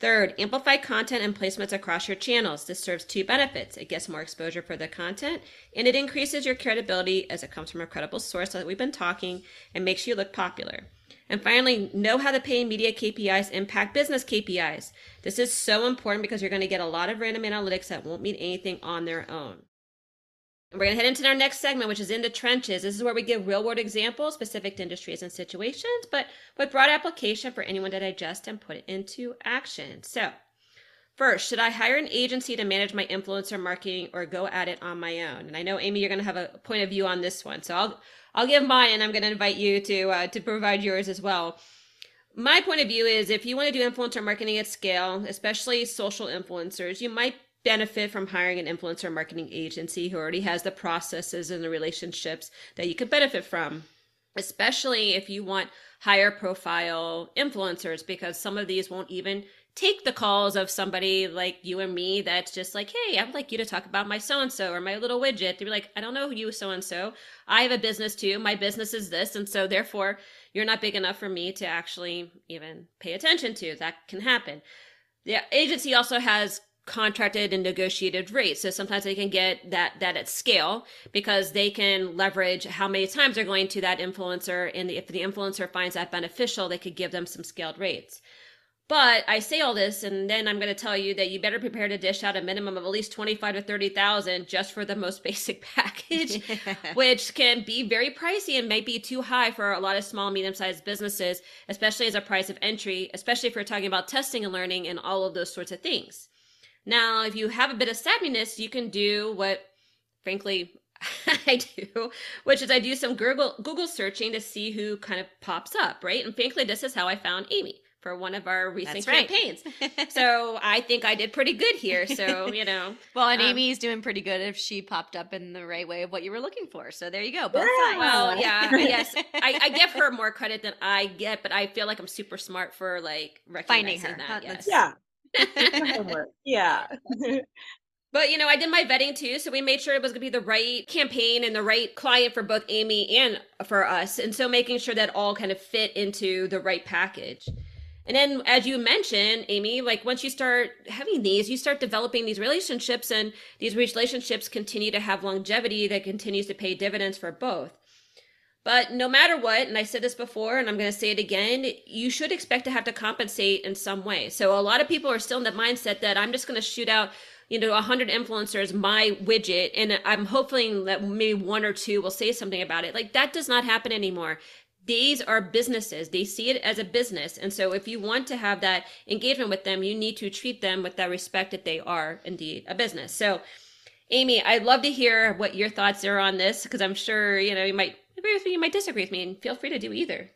Third, amplify content and placements across your channels. This serves two benefits. It gets more exposure for the content, and it increases your credibility as it comes from a credible source that we've been talking and makes you look popular. And finally, know how the paid media KPIs impact business KPIs. This is so important because you're going to get a lot of random analytics that won't mean anything on their own. And we're going to head into our next segment, which is in the trenches. This is where we give real world examples specific to industries and situations, but with broad application for anyone to digest and put it into action. So, First, should I hire an agency to manage my influencer marketing or go at it on my own? And I know Amy, you're going to have a point of view on this one, so I'll I'll give mine, and I'm going to invite you to uh, to provide yours as well. My point of view is if you want to do influencer marketing at scale, especially social influencers, you might benefit from hiring an influencer marketing agency who already has the processes and the relationships that you could benefit from, especially if you want higher profile influencers, because some of these won't even take the calls of somebody like you and me that's just like, hey, I'd like you to talk about my so and so or my little widget. They're like, I don't know you, so and so. I have a business too. My business is this. And so therefore, you're not big enough for me to actually even pay attention to. That can happen. The agency also has contracted and negotiated rates. So sometimes they can get that that at scale because they can leverage how many times they're going to that influencer and if the influencer finds that beneficial, they could give them some scaled rates. But I say all this, and then I'm going to tell you that you better prepare to dish out a minimum of at least twenty-five to thirty thousand just for the most [laughs] basic package, [laughs] which can be very pricey and might be too high for a lot of small, medium-sized businesses, especially as a price of entry, especially if we're talking about testing and learning and all of those sorts of things. Now, if you have a bit of savviness, you can do what, frankly, [laughs] I do, which is I do some Google Google searching to see who kind of pops up, right? And frankly, this is how I found Amy for one of our recent right. campaigns. [laughs] so I think I did pretty good here. So, you know. [laughs] well, and um, Amy's doing pretty good if she popped up in the right way of what you were looking for. So there you go. Both yeah. sides. Well, yeah, [laughs] yes. I, I, give her more credit than I get, but I feel like I'm super smart for like finding her. That, yes. Yeah. yeah. But you know, I did my vetting too, so we made sure it was going to be the right campaign and the right client for both Amy and for us, and so making sure that all kind of fit into the right package. And then, as you mentioned, Amy, like once you start having these, you start developing these relationships, and these relationships continue to have longevity that continues to pay dividends for both. But no matter what, and I said this before, and I'm going to say it again, you should expect to have to compensate in some way. So a lot of people are still in the mindset that I'm just going to shoot out, you know, 100 influencers my widget, and I'm hoping that maybe one or two will say something about it. Like that does not happen anymore these are businesses. They see it as a business. And so if you want to have that engagement with them, you need to treat them with that respect that they are indeed a business. So Amy, I'd love to hear what your thoughts are on this because I'm sure, you know, you might agree with me, you might disagree with me, and feel free to do either.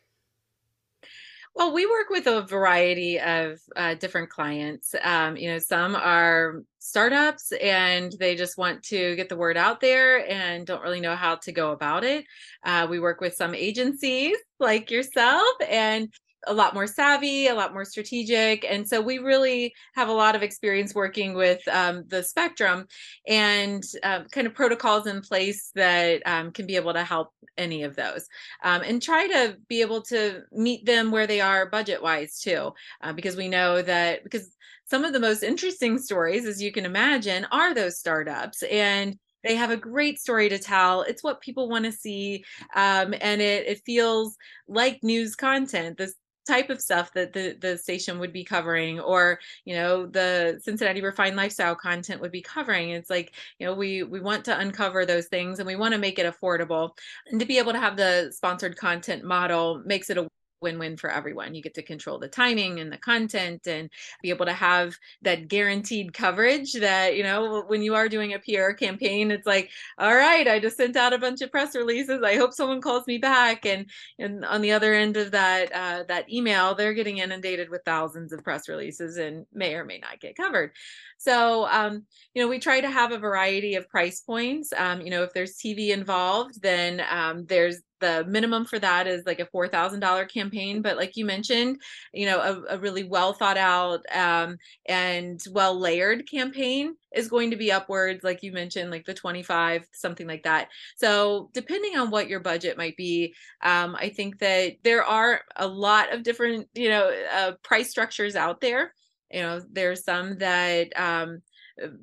Well, we work with a variety of uh, different clients. Um, you know, some are startups and they just want to get the word out there and don't really know how to go about it. Uh, we work with some agencies like yourself and a lot more savvy, a lot more strategic. And so we really have a lot of experience working with um, the spectrum and uh, kind of protocols in place that um, can be able to help any of those um, and try to be able to meet them where they are budget wise too. Uh, because we know that because some of the most interesting stories, as you can imagine, are those startups. And they have a great story to tell. It's what people want to see, um, and it it feels like news content. This type of stuff that the the station would be covering or you know the cincinnati refined lifestyle content would be covering it's like you know we we want to uncover those things and we want to make it affordable and to be able to have the sponsored content model makes it a win-win for everyone. You get to control the timing and the content and be able to have that guaranteed coverage that, you know, when you are doing a PR campaign, it's like, all right, I just sent out a bunch of press releases. I hope someone calls me back. And and on the other end of that uh, that email, they're getting inundated with thousands of press releases and may or may not get covered. So, um, you know, we try to have a variety of price points. Um, you know, if there's TV involved, then um, there's the minimum for that is like a four thousand dollar campaign. But like you mentioned, you know, a, a really well thought out um, and well layered campaign is going to be upwards, like you mentioned, like the twenty five, something like that. So depending on what your budget might be, um, I think that there are a lot of different, you know, uh, price structures out there you know there's some that um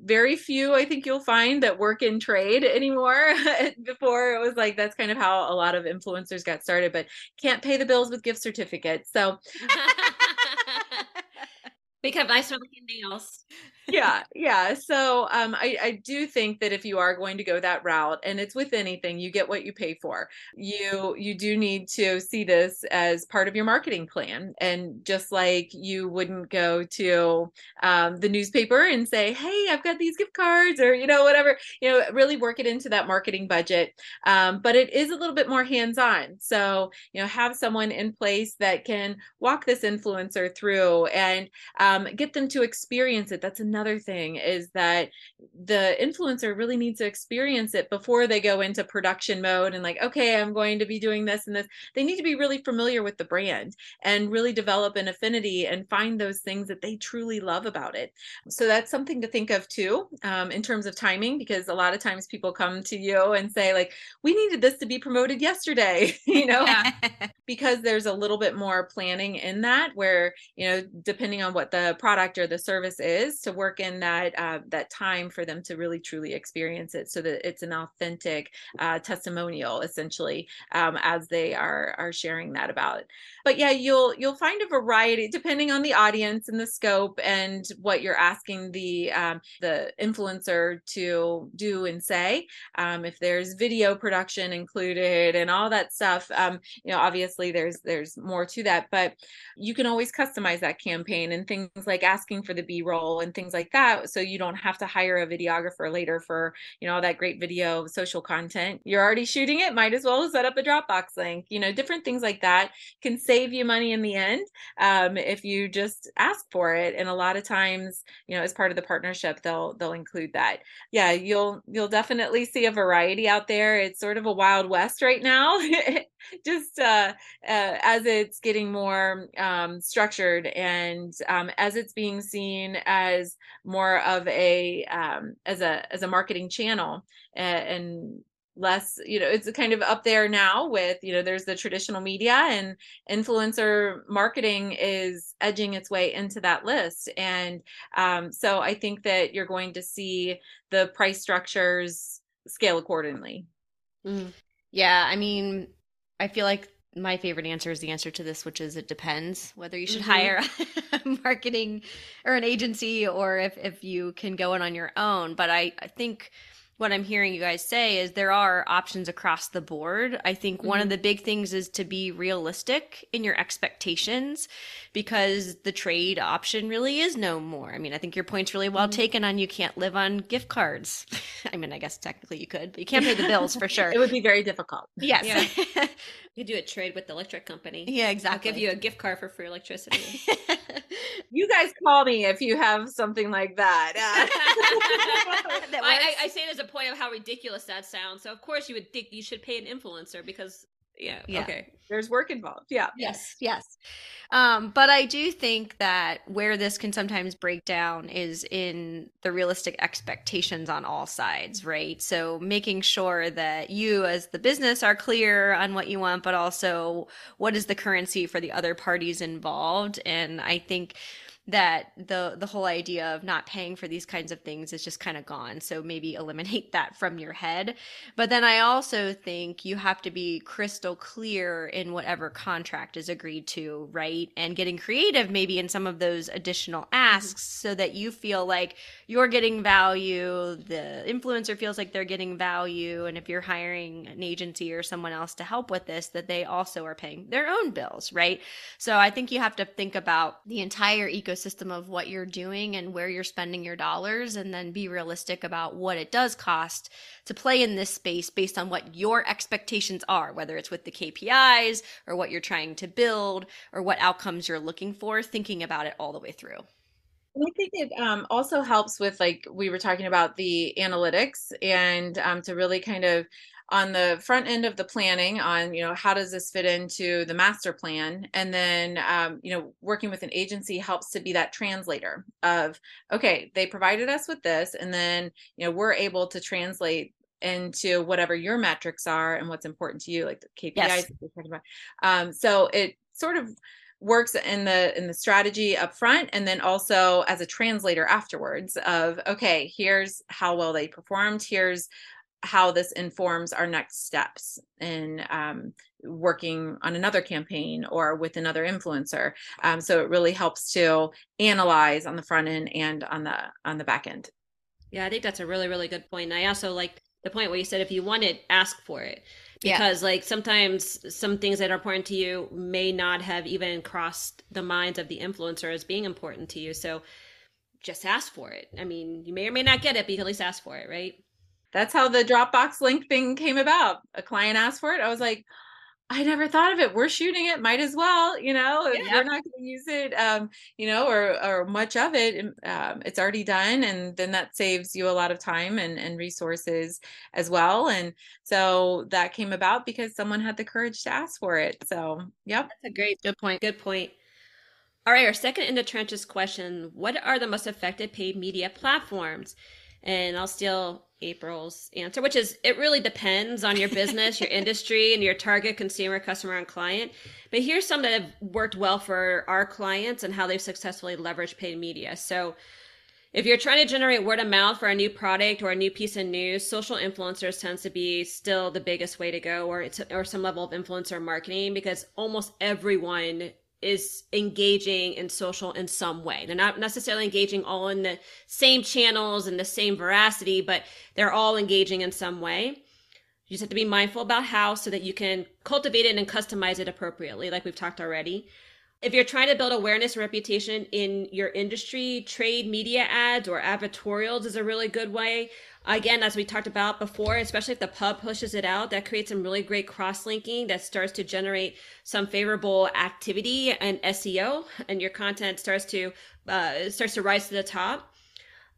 very few i think you'll find that work in trade anymore. [laughs] Before it was like that's kind of how a lot of influencers got started but can't pay the bills with gift certificates so. [laughs] Become nicer looking nails yeah yeah so um I, I do think that if you are going to go that route and it's with anything you get what you pay for. You you do need to see this as part of your marketing plan and just like you wouldn't go to um, the newspaper and say hey i've got these gift cards or you know whatever you know really work it into that marketing budget um, but it is a little bit more hands-on. So you know have someone in place that can walk this influencer through and um, get them to experience it. That's another another thing is that the influencer really needs to experience it before they go into production mode and like okay i'm going to be doing this and this. They need to be really familiar with the brand and really develop an affinity and find those things that they truly love about it. So that's something to think of too um, in terms of timing because a lot of times people come to you and say like we needed this to be promoted yesterday [laughs] you know? Because there's a little bit more planning in that where you know depending on what the product or the service is to work in that uh, that time for them to really truly experience it so that it's an authentic uh, testimonial essentially um, as they are are sharing that about. But yeah you'll you'll find a variety depending on the audience and the scope and what you're asking the um, the influencer to do and say um, if there's video production included and all that stuff um, you know obviously there's there's more to that but you can always customize that campaign and things like asking for the b-roll and things like that so you don't have to hire a videographer later for you know all that great video social content. You're already shooting it might as well set up a dropbox link you know different things like that can save you money in the end um, if you just ask for it and a lot of times you know as part of the partnership they'll they'll include that. Yeah you'll you'll definitely see a variety out there. It's sort of a wild west right now [laughs] [laughs] just uh, uh, as it's getting more um, structured and um, as it's being seen as more of a um, as a as a marketing channel and, and less you know it's kind of up there now with you know there's the traditional media and influencer marketing is edging its way into that list and um, so i think that you're going to see the price structures scale accordingly mm. yeah i mean i feel like my favorite answer is the answer to this, which is it depends whether you should mm-hmm. hire [laughs] a marketing or an agency or if, if you can go in on your own. But I, I think what I'm hearing you guys say is there are options across the board. I think mm-hmm. one of mm-hmm. the big things is to be realistic in your expectations because the trade option really is no more. I mean, I think your point's really well mm-hmm. taken on you can't live on gift cards. [laughs] I mean, I guess technically you could, but you can't pay the bills for [laughs] sure. it would be very difficult. Yes. Yeah. [laughs] you do a trade with the electric company. Yeah, exactly. I'll give you a gift card for free electricity. [laughs] you guys call me if you have something like that. [laughs] Uh, [laughs] that I, I, say it as a point of how ridiculous that sounds. So of course you would think you should pay an influencer because yeah, yeah. okay. There's work involved yeah. Yes yes. Um, but i do think that where this can sometimes break down is in the realistic expectations on all sides right? So making sure that you as the business are clear on what you want but also what is the currency for the other parties involved. And i think that the the whole idea of not paying for these kinds of things is just kind of gone. So maybe eliminate [laughs] that from your head. But then I also think you have to be crystal clear in whatever contract is agreed to, right? And getting creative maybe in some of those additional asks mm-hmm. so that you feel like you're getting value, the influencer feels like they're getting value, and if you're hiring an agency or someone else to help with this that they also are paying their own bills, right? So I think you have to think about the entire ecosystem of what you're doing and where you're spending your dollars and then be realistic about what it does cost to play in this space based on what your expectations are, whether it's with the KPIs or what you're trying to build or what outcomes you're looking for, thinking about it all the way through. I think it um, also helps with like we were talking about the analytics and um, to really kind of on the front end of the planning on you know how does this fit into the master plan? And then um, you know working with an agency helps to be that translator of okay they provided us with this and then you know we're able to translate into whatever your metrics are and what's important to you like the kpis yes. um, so it sort of works in the in the strategy up front and then also as a translator afterwards of okay here's how well they performed. Here's how this informs our next steps in um, working on another campaign or with another influencer. Um, so it really helps to analyze on the front end and on the on the back end. Yeah i think that's a really really good point. and i also like the point where you said if you want it ask for it. Because yeah. like sometimes some things that are important to you may not have even crossed the minds of the influencer as being important to you. So just ask for it. I mean you may or may not get it but you can at least ask for it right that's how the Dropbox link thing came about. A client asked for it. I was like, I never thought of it. We're shooting it. Might as well, you know, if yeah. we're not going to use it, um, you know, or, or much of it, um, it's already done. And then that saves you a lot of time and, and resources as well. And so that came about because someone had the courage to ask for it. So, yep. That's a great, good point. Good point. All right. Our second in the trenches question What are the most effective paid media platforms? And I'll steal April's answer, which is it really depends on your business, your [laughs] industry, and your target consumer, customer, and client. But here's some that have worked well for our clients and how they've successfully leveraged paid media. So, if you're trying to generate word of mouth for a new product or a new piece of news, social influencers tends to be still the biggest way to go, or it's or some level of influencer marketing because almost everyone is engaging in social in some way. They're not necessarily engaging all in the same channels and the same veracity, but they're all engaging in some way. You just have to be mindful about how so that you can cultivate it and customize it appropriately, like we've talked already. If you're trying to build awareness and reputation in your industry, trade media ads or advertorials is a really good way. Again, as we talked about before, especially if the pub pushes it out, that creates some really great cross linking that starts to generate some favorable activity and SEO, and your content starts to uh, starts to rise to the top.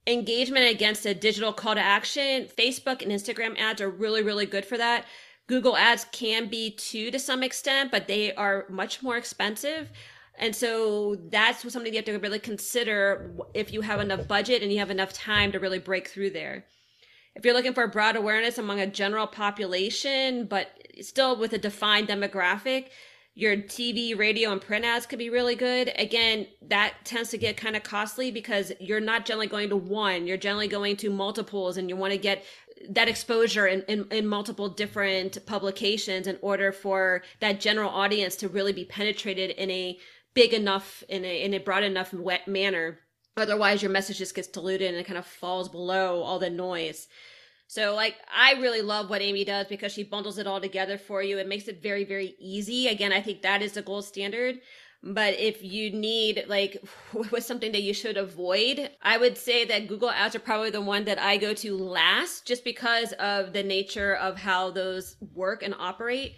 Engagement against a digital call to action, Facebook and Instagram ads are really really good for that. Google ads can be too to some extent, but they are much more expensive. And so that's something you have to really consider if you have enough budget and you have enough time to really break through there. If you're looking for broad awareness among a general population, but still with a defined demographic, your TV, radio, and print ads could be really good. Again, that tends to get kind of costly because you're not generally going to one, you're generally going to multiples, and you want to get that exposure in, in, in, multiple different publications in order for that general audience to really be penetrated in a big enough, in a, in a broad enough manner Otherwise, your message just gets diluted and it kind of falls below all the noise. So, like, I really love what Amy does because she bundles it all together for you. It makes it very, very easy. Again, I think that is the gold standard. But if you need, like, [laughs] with something that you should avoid, I would say that Google Ads are probably the one that I go to last just because of the nature of how those work and operate.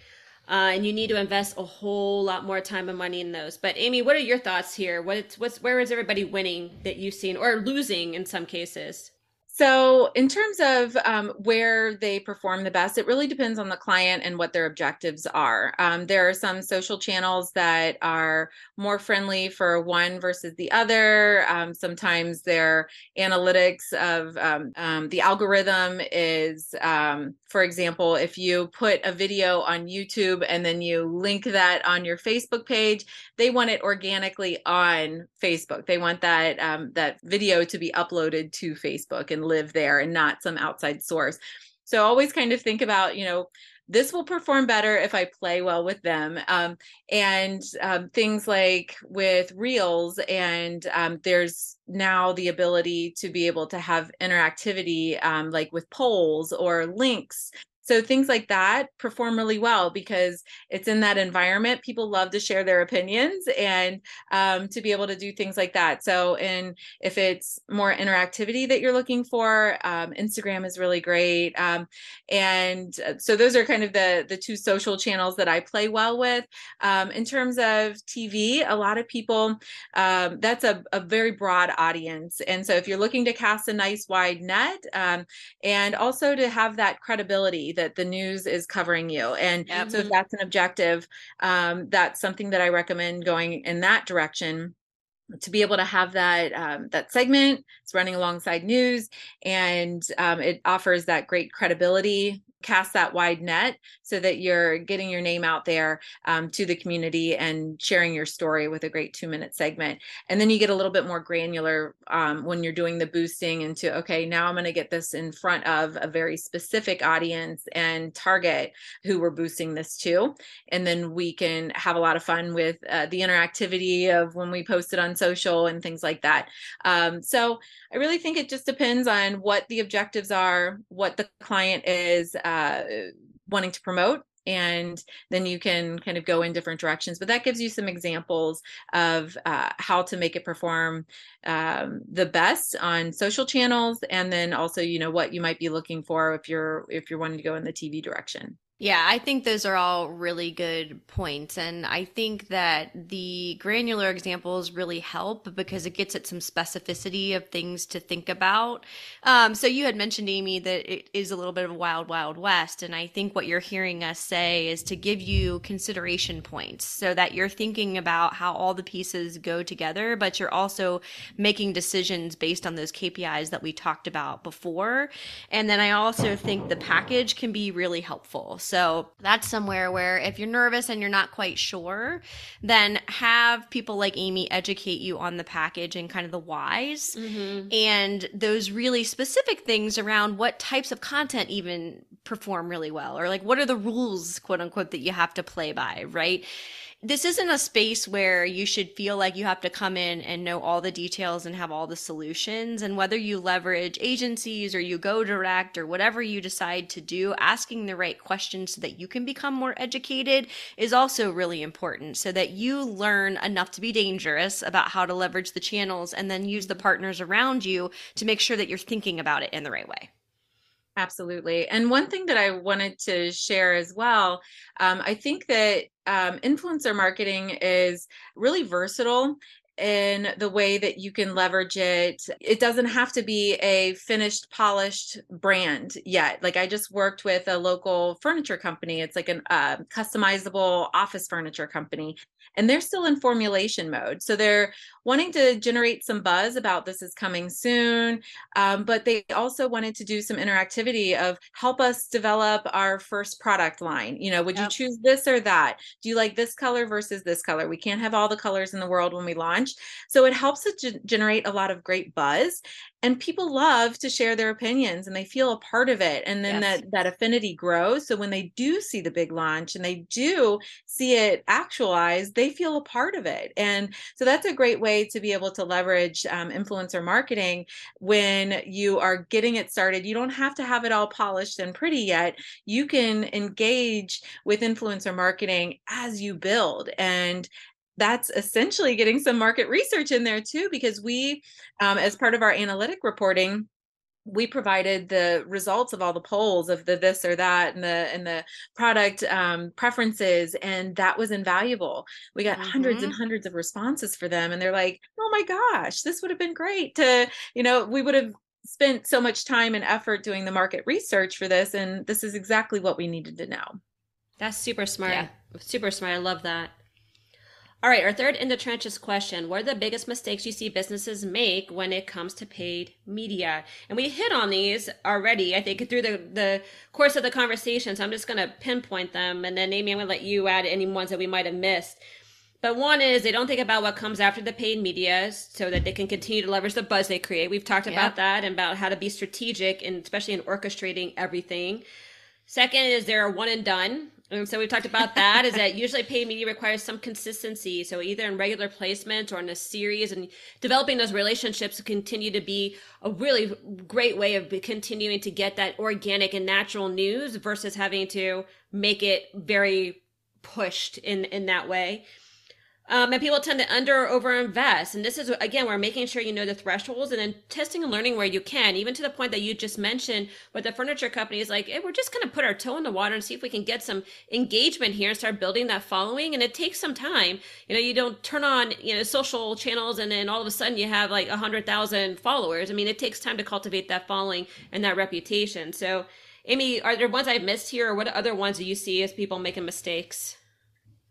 Uh, and you need to invest a whole lot more time and money in those. But Amy, what are your thoughts here? What's what's where is everybody winning that you've seen or losing in some cases? So, in terms of um, where they perform the best, it really depends on the client and what their objectives are. Um, there are some social channels that are more friendly for one versus the other. Um, sometimes their analytics of um, um, the algorithm is, um, for example, if you put a video on YouTube and then you link that on your Facebook page, they want it organically on Facebook. They want that that video to be uploaded to Facebook and live there and not some outside source. So always kind of think about, you know, this will perform better if I play well with them. Um, and um, things like with Reels, and um, there's now the ability to be able to have interactivity, um, like with polls or links so things like that perform really well because it's in that environment. People love to share their opinions and um, to be able to do things like that. So, and if it's more interactivity that you're looking for, um, Instagram is really great. Um, and uh, so those are kind of the the two social channels that I play well with. Um, in terms of TV, a lot of people um, that's a, a very broad audience, and so if you're looking to cast a nice wide net um, and also to have that credibility that the news is covering you. And yep. so if that's an objective, um, that's something that I recommend going in that direction to be able to have that um, that segment it's running alongside news and um, it offers that great credibility cast that wide net so that you're getting your name out there um, to the community and sharing your story with a great two minute segment. And then you get a little bit more granular um, when you're doing the boosting into okay now i'm going to get this in front of a very specific audience and target who we're boosting this to. And then we can have a lot of fun with uh, the interactivity of when we post it on social and things like that. Um, so i really think it just depends on what the objectives are what the client is uh, wanting to promote and then you can kind of go in different directions. But that gives you some examples of uh, how to make it perform um, the best on social channels and then also you know what you might be looking for if you're if you're wanting to go in the tv direction yeah, I think those are all really good points. And I think that the granular examples really help because it gets at some specificity of things to think about. Um, so you had mentioned, Amy, that it is a little bit of a wild, wild west. And I think what you're hearing us say is to give you consideration points so that you're thinking about how all the pieces go together, but you're also making decisions based on those KPIs that we talked about before. And then I also think the package can be really helpful. So that's somewhere where if you're nervous and you're not quite sure, then have people like Amy educate you on the package and kind of the whys mm-hmm. and those really specific things around what types of content even perform really well or like what are the rules, quote unquote, that you have to play by, right? This isn't a space where you should feel like you have to come in and know all the details and have all the solutions. And whether you leverage agencies or you go direct or whatever you decide to do, asking the right questions so that you can become more educated is also really important so that you learn enough to be dangerous about how to leverage the channels and then use the partners around you to make sure that you're thinking about it in the right way. Absolutely. And one thing that I wanted to share as well, um, I think that um, influencer marketing is really versatile in the way that you can leverage it. It doesn't have to be a finished, polished brand yet. Like I just worked with a local furniture company. It's like a uh, customizable office furniture company, and they're still in formulation mode. So they're wanting to generate some buzz about this is coming soon, um, but they also wanted to do some interactivity of help us develop our first product line. You know, would yep. you choose this or that? Do you like this color versus this color? We can't have all the colors in the world when we launch. So it helps to generate a lot of great buzz and people love to share their opinions and they feel a part of it and then yes. that that affinity grows. So when they do see the big launch and they do see it actualized they feel a part of it. And so that's a great way to be able to leverage um, influencer marketing when you are getting it started. You don't have to have it all polished and pretty yet. You can engage with influencer marketing as you build and that's essentially getting some market research in there too, because we, um, as part of our analytic reporting, we provided the results of all the polls of the this or that and the and the product um, preferences and that was invaluable we got mm-hmm. hundreds and mm-hmm. hundreds of responses for them and they're like oh my gosh this would have been great to you know we would have spent so much time and effort doing the market research for this and this is exactly what we needed to know that's super smart yeah. super smart i love that all right, our third in the trenches question What are the biggest mistakes you see businesses make when it comes to paid media? And we hit on these already, I think, through the, the course of the conversation. So I'm just going to pinpoint them. And then, Amy, I'm going to let you add any ones that we might have missed. But one is they don't think about what comes after the paid media so that they can continue to leverage the buzz they create. We've talked about that and about how to be strategic and especially in orchestrating everything. Second is they're one and done. And so we've talked about that is that usually paid media requires some consistency. So either in regular placement or in a series and developing those relationships continue to be a really great way of continuing to get that organic and natural news versus having to make it very pushed in, in that way. Um, and people tend to under or over invest. And this is, again, we're making sure you know the thresholds and then testing and learning where you can, even to the point that you just mentioned with the furniture company is like, hey, we're just going to put our toe in the water and see if we can get some engagement here and start building that following. And it takes some time. You know, you don't turn on, you know, social channels and then all of a sudden you have like a hundred thousand followers. I mean, it takes time to cultivate that following and that reputation. So, Amy, are there ones I've missed here or what other ones do you see as people making mistakes?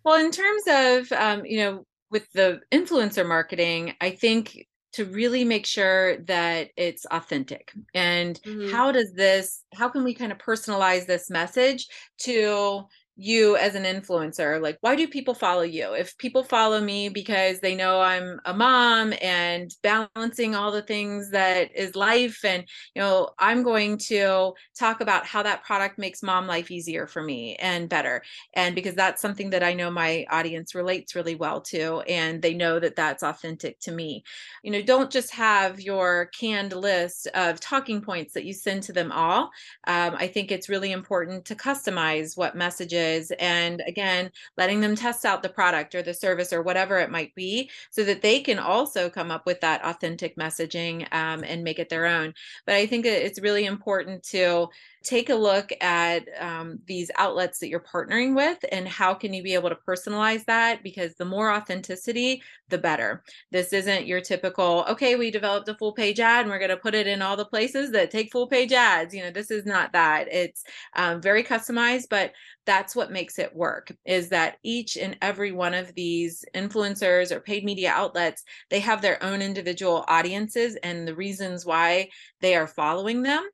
Well, in terms of, um, you know, with the influencer marketing, I think to really make sure that it's authentic and mm-hmm. how does this how can we kind of personalize this message to you as an influencer like why do people follow you? If people follow me because they know i'm a mom and balancing all the things that is life and you know i'm going to talk about how that product makes mom life easier for me and better. And because that's something that i know my audience relates really well to and they know that that's authentic to me. You know don't just have your canned list of talking points that you send to them all. Um, i think it's really important to customize what messages and again letting them test out the product or the service or whatever it might be so that they can also come up with that authentic messaging um, and make it their own. But i think it's really important to take a look at um, these outlets that you're partnering with and how can you be able to personalize that? Because the more authenticity the better. This isn't your typical okay we developed a full page ad and we're going to put it in all the places that take full page ads. You know this is not that. It's um, very customized but that's what makes it work is that each and every one of these influencers or paid media outlets they have their own individual audiences and the reasons why they are following them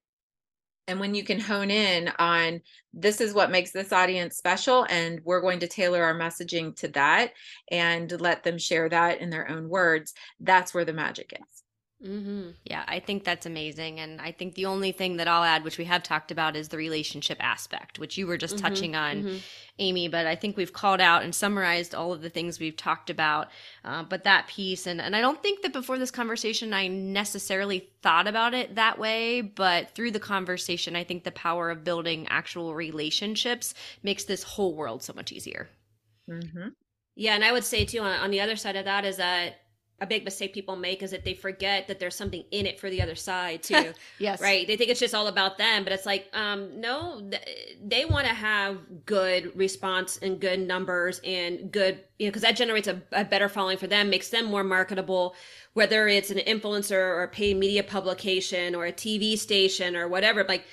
and when you can hone in on this is what makes this audience special and we're going to tailor our messaging to that and let them share that in their own words that's where the magic is Mm-hmm. Yeah, I think that's amazing. And I think the only thing that I'll add, which we have talked about, is the relationship aspect, which you were just mm-hmm. touching on, mm-hmm. Amy. But I think we've called out and summarized all of the things we've talked about. Uh, but that piece, and, and I don't think that before this conversation I necessarily thought about it that way. But through the conversation, I think the power of building actual relationships makes this whole world so much easier. Mm-hmm. Yeah. And I would say, too, on, on the other side of that is that a big mistake people make is that they forget that there's something in it for the other side [laughs] too. yes. Right. They think it's just all about them, but it's like, um, no, th- they want to have good response and good numbers and good, you know, because that generates a, a, better following for them, makes them more marketable, whether it's an influencer or a paid media publication or a TV station or whatever. Like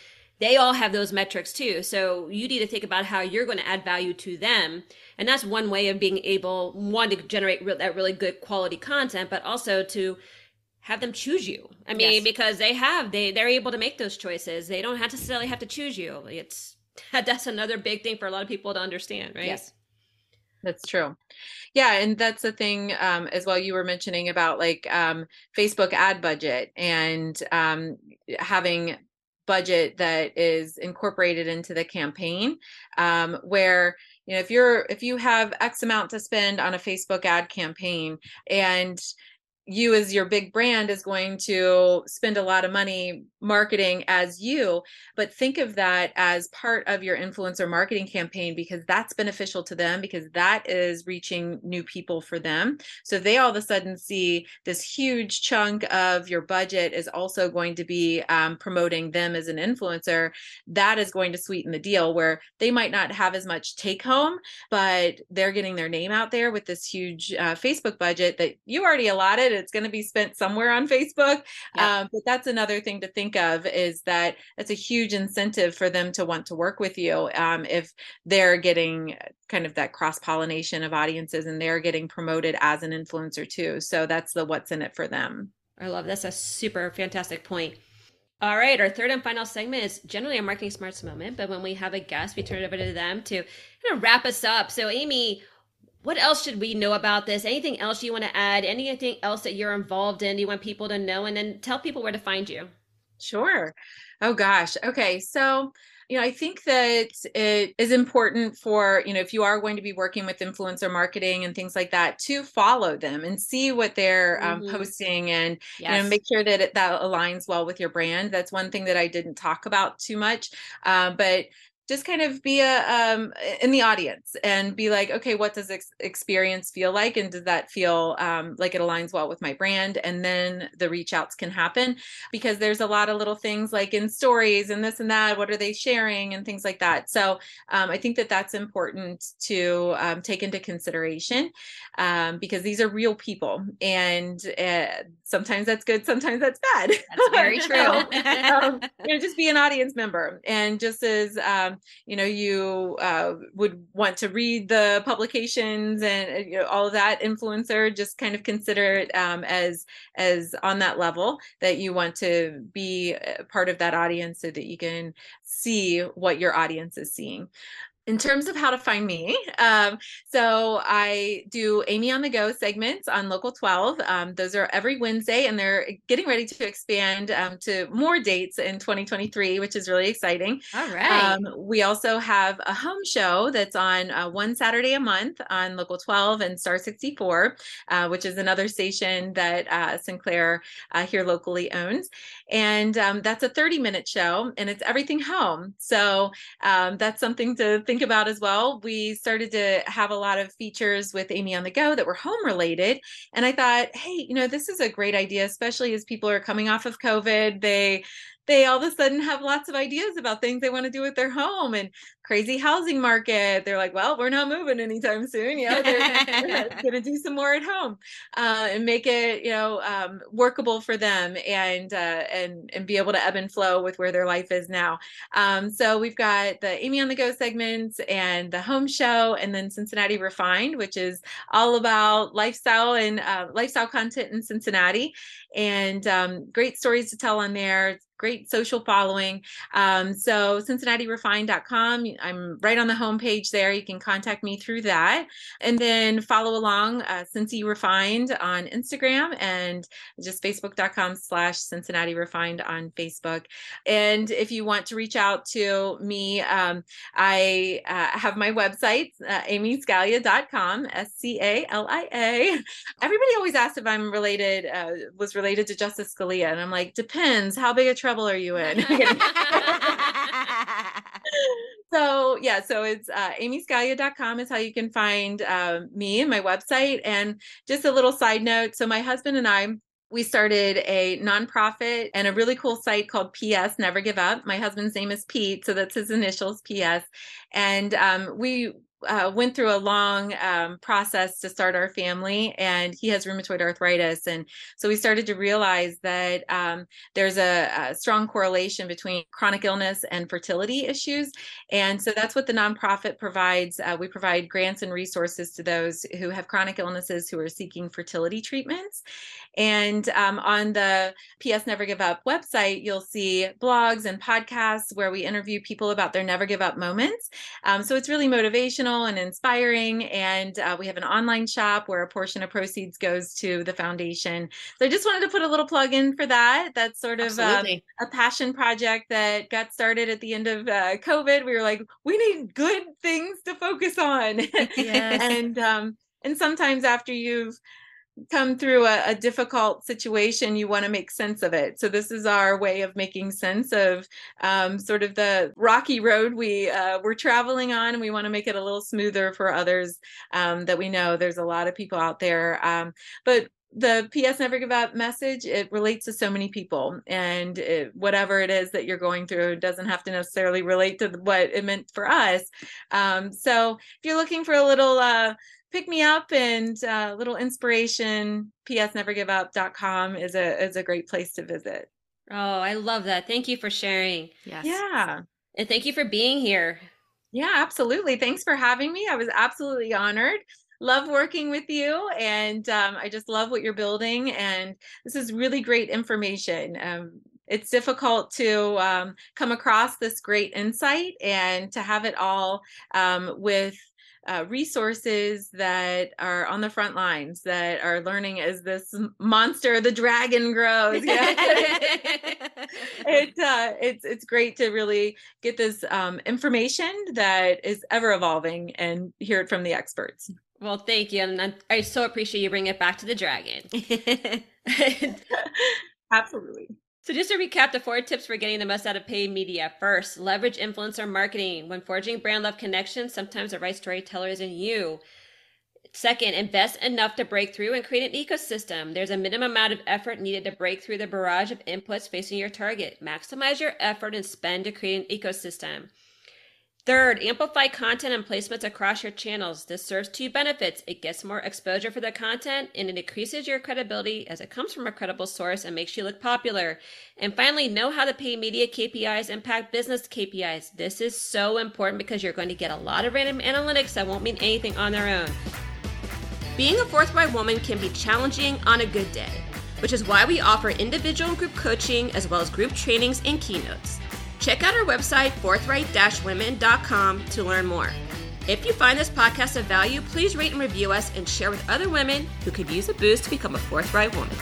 they all have those metrics too. So you need to think about how you're going to add value to them. And that's one way of being able, one, to generate that really good quality content, but also to have them choose you. I mean, yes. because they have, they, they're able to make those choices. They don't have necessarily have to choose you. It's, [laughs] that's another big thing for a lot of people to understand, right? Yes. That's true. Yeah, and that's the thing um, as well. You were mentioning about like um, Facebook ad budget and um, having budget that is incorporated into the campaign um, where you know if you're if you have x amount to spend on a facebook ad campaign and you as your big brand is going to spend a lot of money marketing as you but think of that as part of your influencer marketing campaign because that's beneficial to them because that is reaching new people for them. So they all of a sudden see this huge chunk of your budget is also going to be um, promoting them as an influencer. That is going to sweeten the deal where they might not have as much take home but they're getting their name out there with this huge uh, facebook budget that you already allotted it's going to be spent somewhere on Facebook. Yeah. Um, but that's another thing to think of is that it's a huge incentive for them to want to work with you um, if they're getting kind of that cross pollination of audiences and they're getting promoted as an influencer too. So that's the what's in it for them. I love that's a super fantastic point. All right, our third and final segment is generally a marketing smarts moment, but when we have a guest, we turn it over to them to kind of wrap us up. So, Amy, what else should we know about this? Anything else you want to add? Anything else that you're involved in? You want people to know, and then tell people where to find you. Sure. Oh gosh. Okay. So you know, I think that it is important for, you know, if you are going to be working with influencer marketing and things like that, to follow them and see what they're um, Mhm. posting and, Yes. you know, make sure that it, that aligns well with your brand. That's one thing that I didn't talk about too much. Uh, but just kind of be a um in the audience and be like okay what does ex- experience feel like? And does that feel um like it aligns well with my brand? And then the reach outs can happen because there's a lot of little things like in stories and this and that what are they sharing and things like that. So um, i think that that's important to um, take into consideration um, because these are real people and uh, sometimes that's good sometimes that's bad. That's very [laughs] true. um, you know, just be an audience member. And just as um, you know you uh, would want to read the publications and uh, you know, all of that influencer just kind of consider it um, as as on that level that you want to be part of that audience so that you can see what your audience is seeing in terms of how to find me, um, so I do Amy on the Go segments on Local 12. Um, those are every Wednesday, and they're getting ready to expand um, to more dates in 2023, which is really exciting. All right. Um, we also have a home show that's on uh, one Saturday a month on Local 12 and Star 64, uh, which is another station that uh, Sinclair uh, here locally owns. And um, that's a 30 minute show, and it's everything home. So um, that's something to think about as well. We started to have a lot of features with Amy on the Go that were home related. And I thought, hey, you know, this is a great idea, especially as people are coming off of COVID. They they all of a sudden have lots of ideas about things they want to do with their home and crazy housing market. They're like, well, we're not moving anytime soon. You know, they're, going [laughs] to do some more at home uh, and make it, you know, um, workable for them and uh, and and be able to ebb and flow with where their life is now. Um, so we've got the Amy on the Go segments and the home show, and then Cincinnati Refined, which is all about lifestyle and uh, lifestyle content in Cincinnati, and um, great stories to tell on there great social following. Um, so CincinnatiRefined.com. I'm right on the homepage there. You can contact me through that. And then follow along uh, Cincy Refined on Instagram and just Facebook.com slash Cincinnati Refined on Facebook. And if you want to reach out to me, um, I uh, have my website, uh, amyscalia.com, S-C-A-L-I-A. Everybody always asks if I'm related, uh, was related to Justice Scalia. And I'm like, depends. How big a trouble are you in? [laughs] [laughs] [laughs] so yeah so it's uh, amyscalia.com is how you can find uh, me and my website. And just a little side note so my husband and i we started a nonprofit and a really cool site called ps never give up. My husband's name is pete so that's his initials ps and um, we uh, went through a long um, process to start our family, and he has rheumatoid arthritis. And so we started to realize that um, there's a, a, strong correlation between chronic illness and fertility issues. And so that's what the nonprofit provides. Uh, we provide grants and resources to those who have chronic illnesses who are seeking fertility treatments. And um, on the PS Never Give Up website, you'll see blogs and podcasts where we interview people about their never give up moments. Um, so it's really motivational and inspiring. And uh, we have an online shop where a portion of proceeds goes to the foundation. So I just wanted to put a little plug in for that. That's sort of um, a passion project that got started at the end of uh, COVID. We were like, we need good things to focus on. [laughs] Yes. and um, and sometimes after you've come through a, a, difficult situation, you want to make sense of it. So this is our way of making sense of um, sort of the rocky road we uh, we're traveling on, and we want to make it a little smoother for others um, that we know. There's a lot of people out there, um, but the PS Never Give Up message, it relates to so many people. And it, whatever it is that you're going through, doesn't have to necessarily relate to what it meant for us. Um, so if you're looking for a little uh, pick me up and a uh, little inspiration, psnevergiveup.com is a is a great place to visit. Oh, I love that. Thank you for sharing. Yes. Yeah. And thank you for being here. Yeah, absolutely. Thanks for having me. I was absolutely honored. Love working with you, and um, I just love what you're building. And this is really great information. Um, it's difficult to um, come across this great insight and to have it all um, with uh, resources that are on the front lines that are learning as this monster, the dragon grows. Yeah. [laughs] [laughs] it, uh, it's it's great to really get this um, information that is ever evolving and hear it from the experts. Well, thank you, and I so appreciate you bringing it back to the dragon. [laughs] Absolutely. So, just to recap the four tips for getting the most out of paid media. First, leverage influencer marketing. When forging brand love connections, sometimes the right storyteller is in you. Second, invest enough to break through and create an ecosystem. There's a minimum amount of effort needed to break through the barrage of inputs facing your target. Maximize your effort and spend to create an ecosystem. Third, amplify content and placements across your channels. This serves two benefits. It gets more exposure for the content and it increases your credibility as it comes from a credible source and makes you look popular. And finally, know how the paid media KPIs impact business KPIs. This is so important because you're going to get a lot of random analytics that won't mean anything on their own. Being a forthright woman can be challenging on a good day, which is why we offer individual and group coaching as well as group trainings and keynotes. Check out our website, forthright-women.com, to learn more. If you find this podcast of value, please rate and review us and share with other women who could use a boost to become a forthright woman.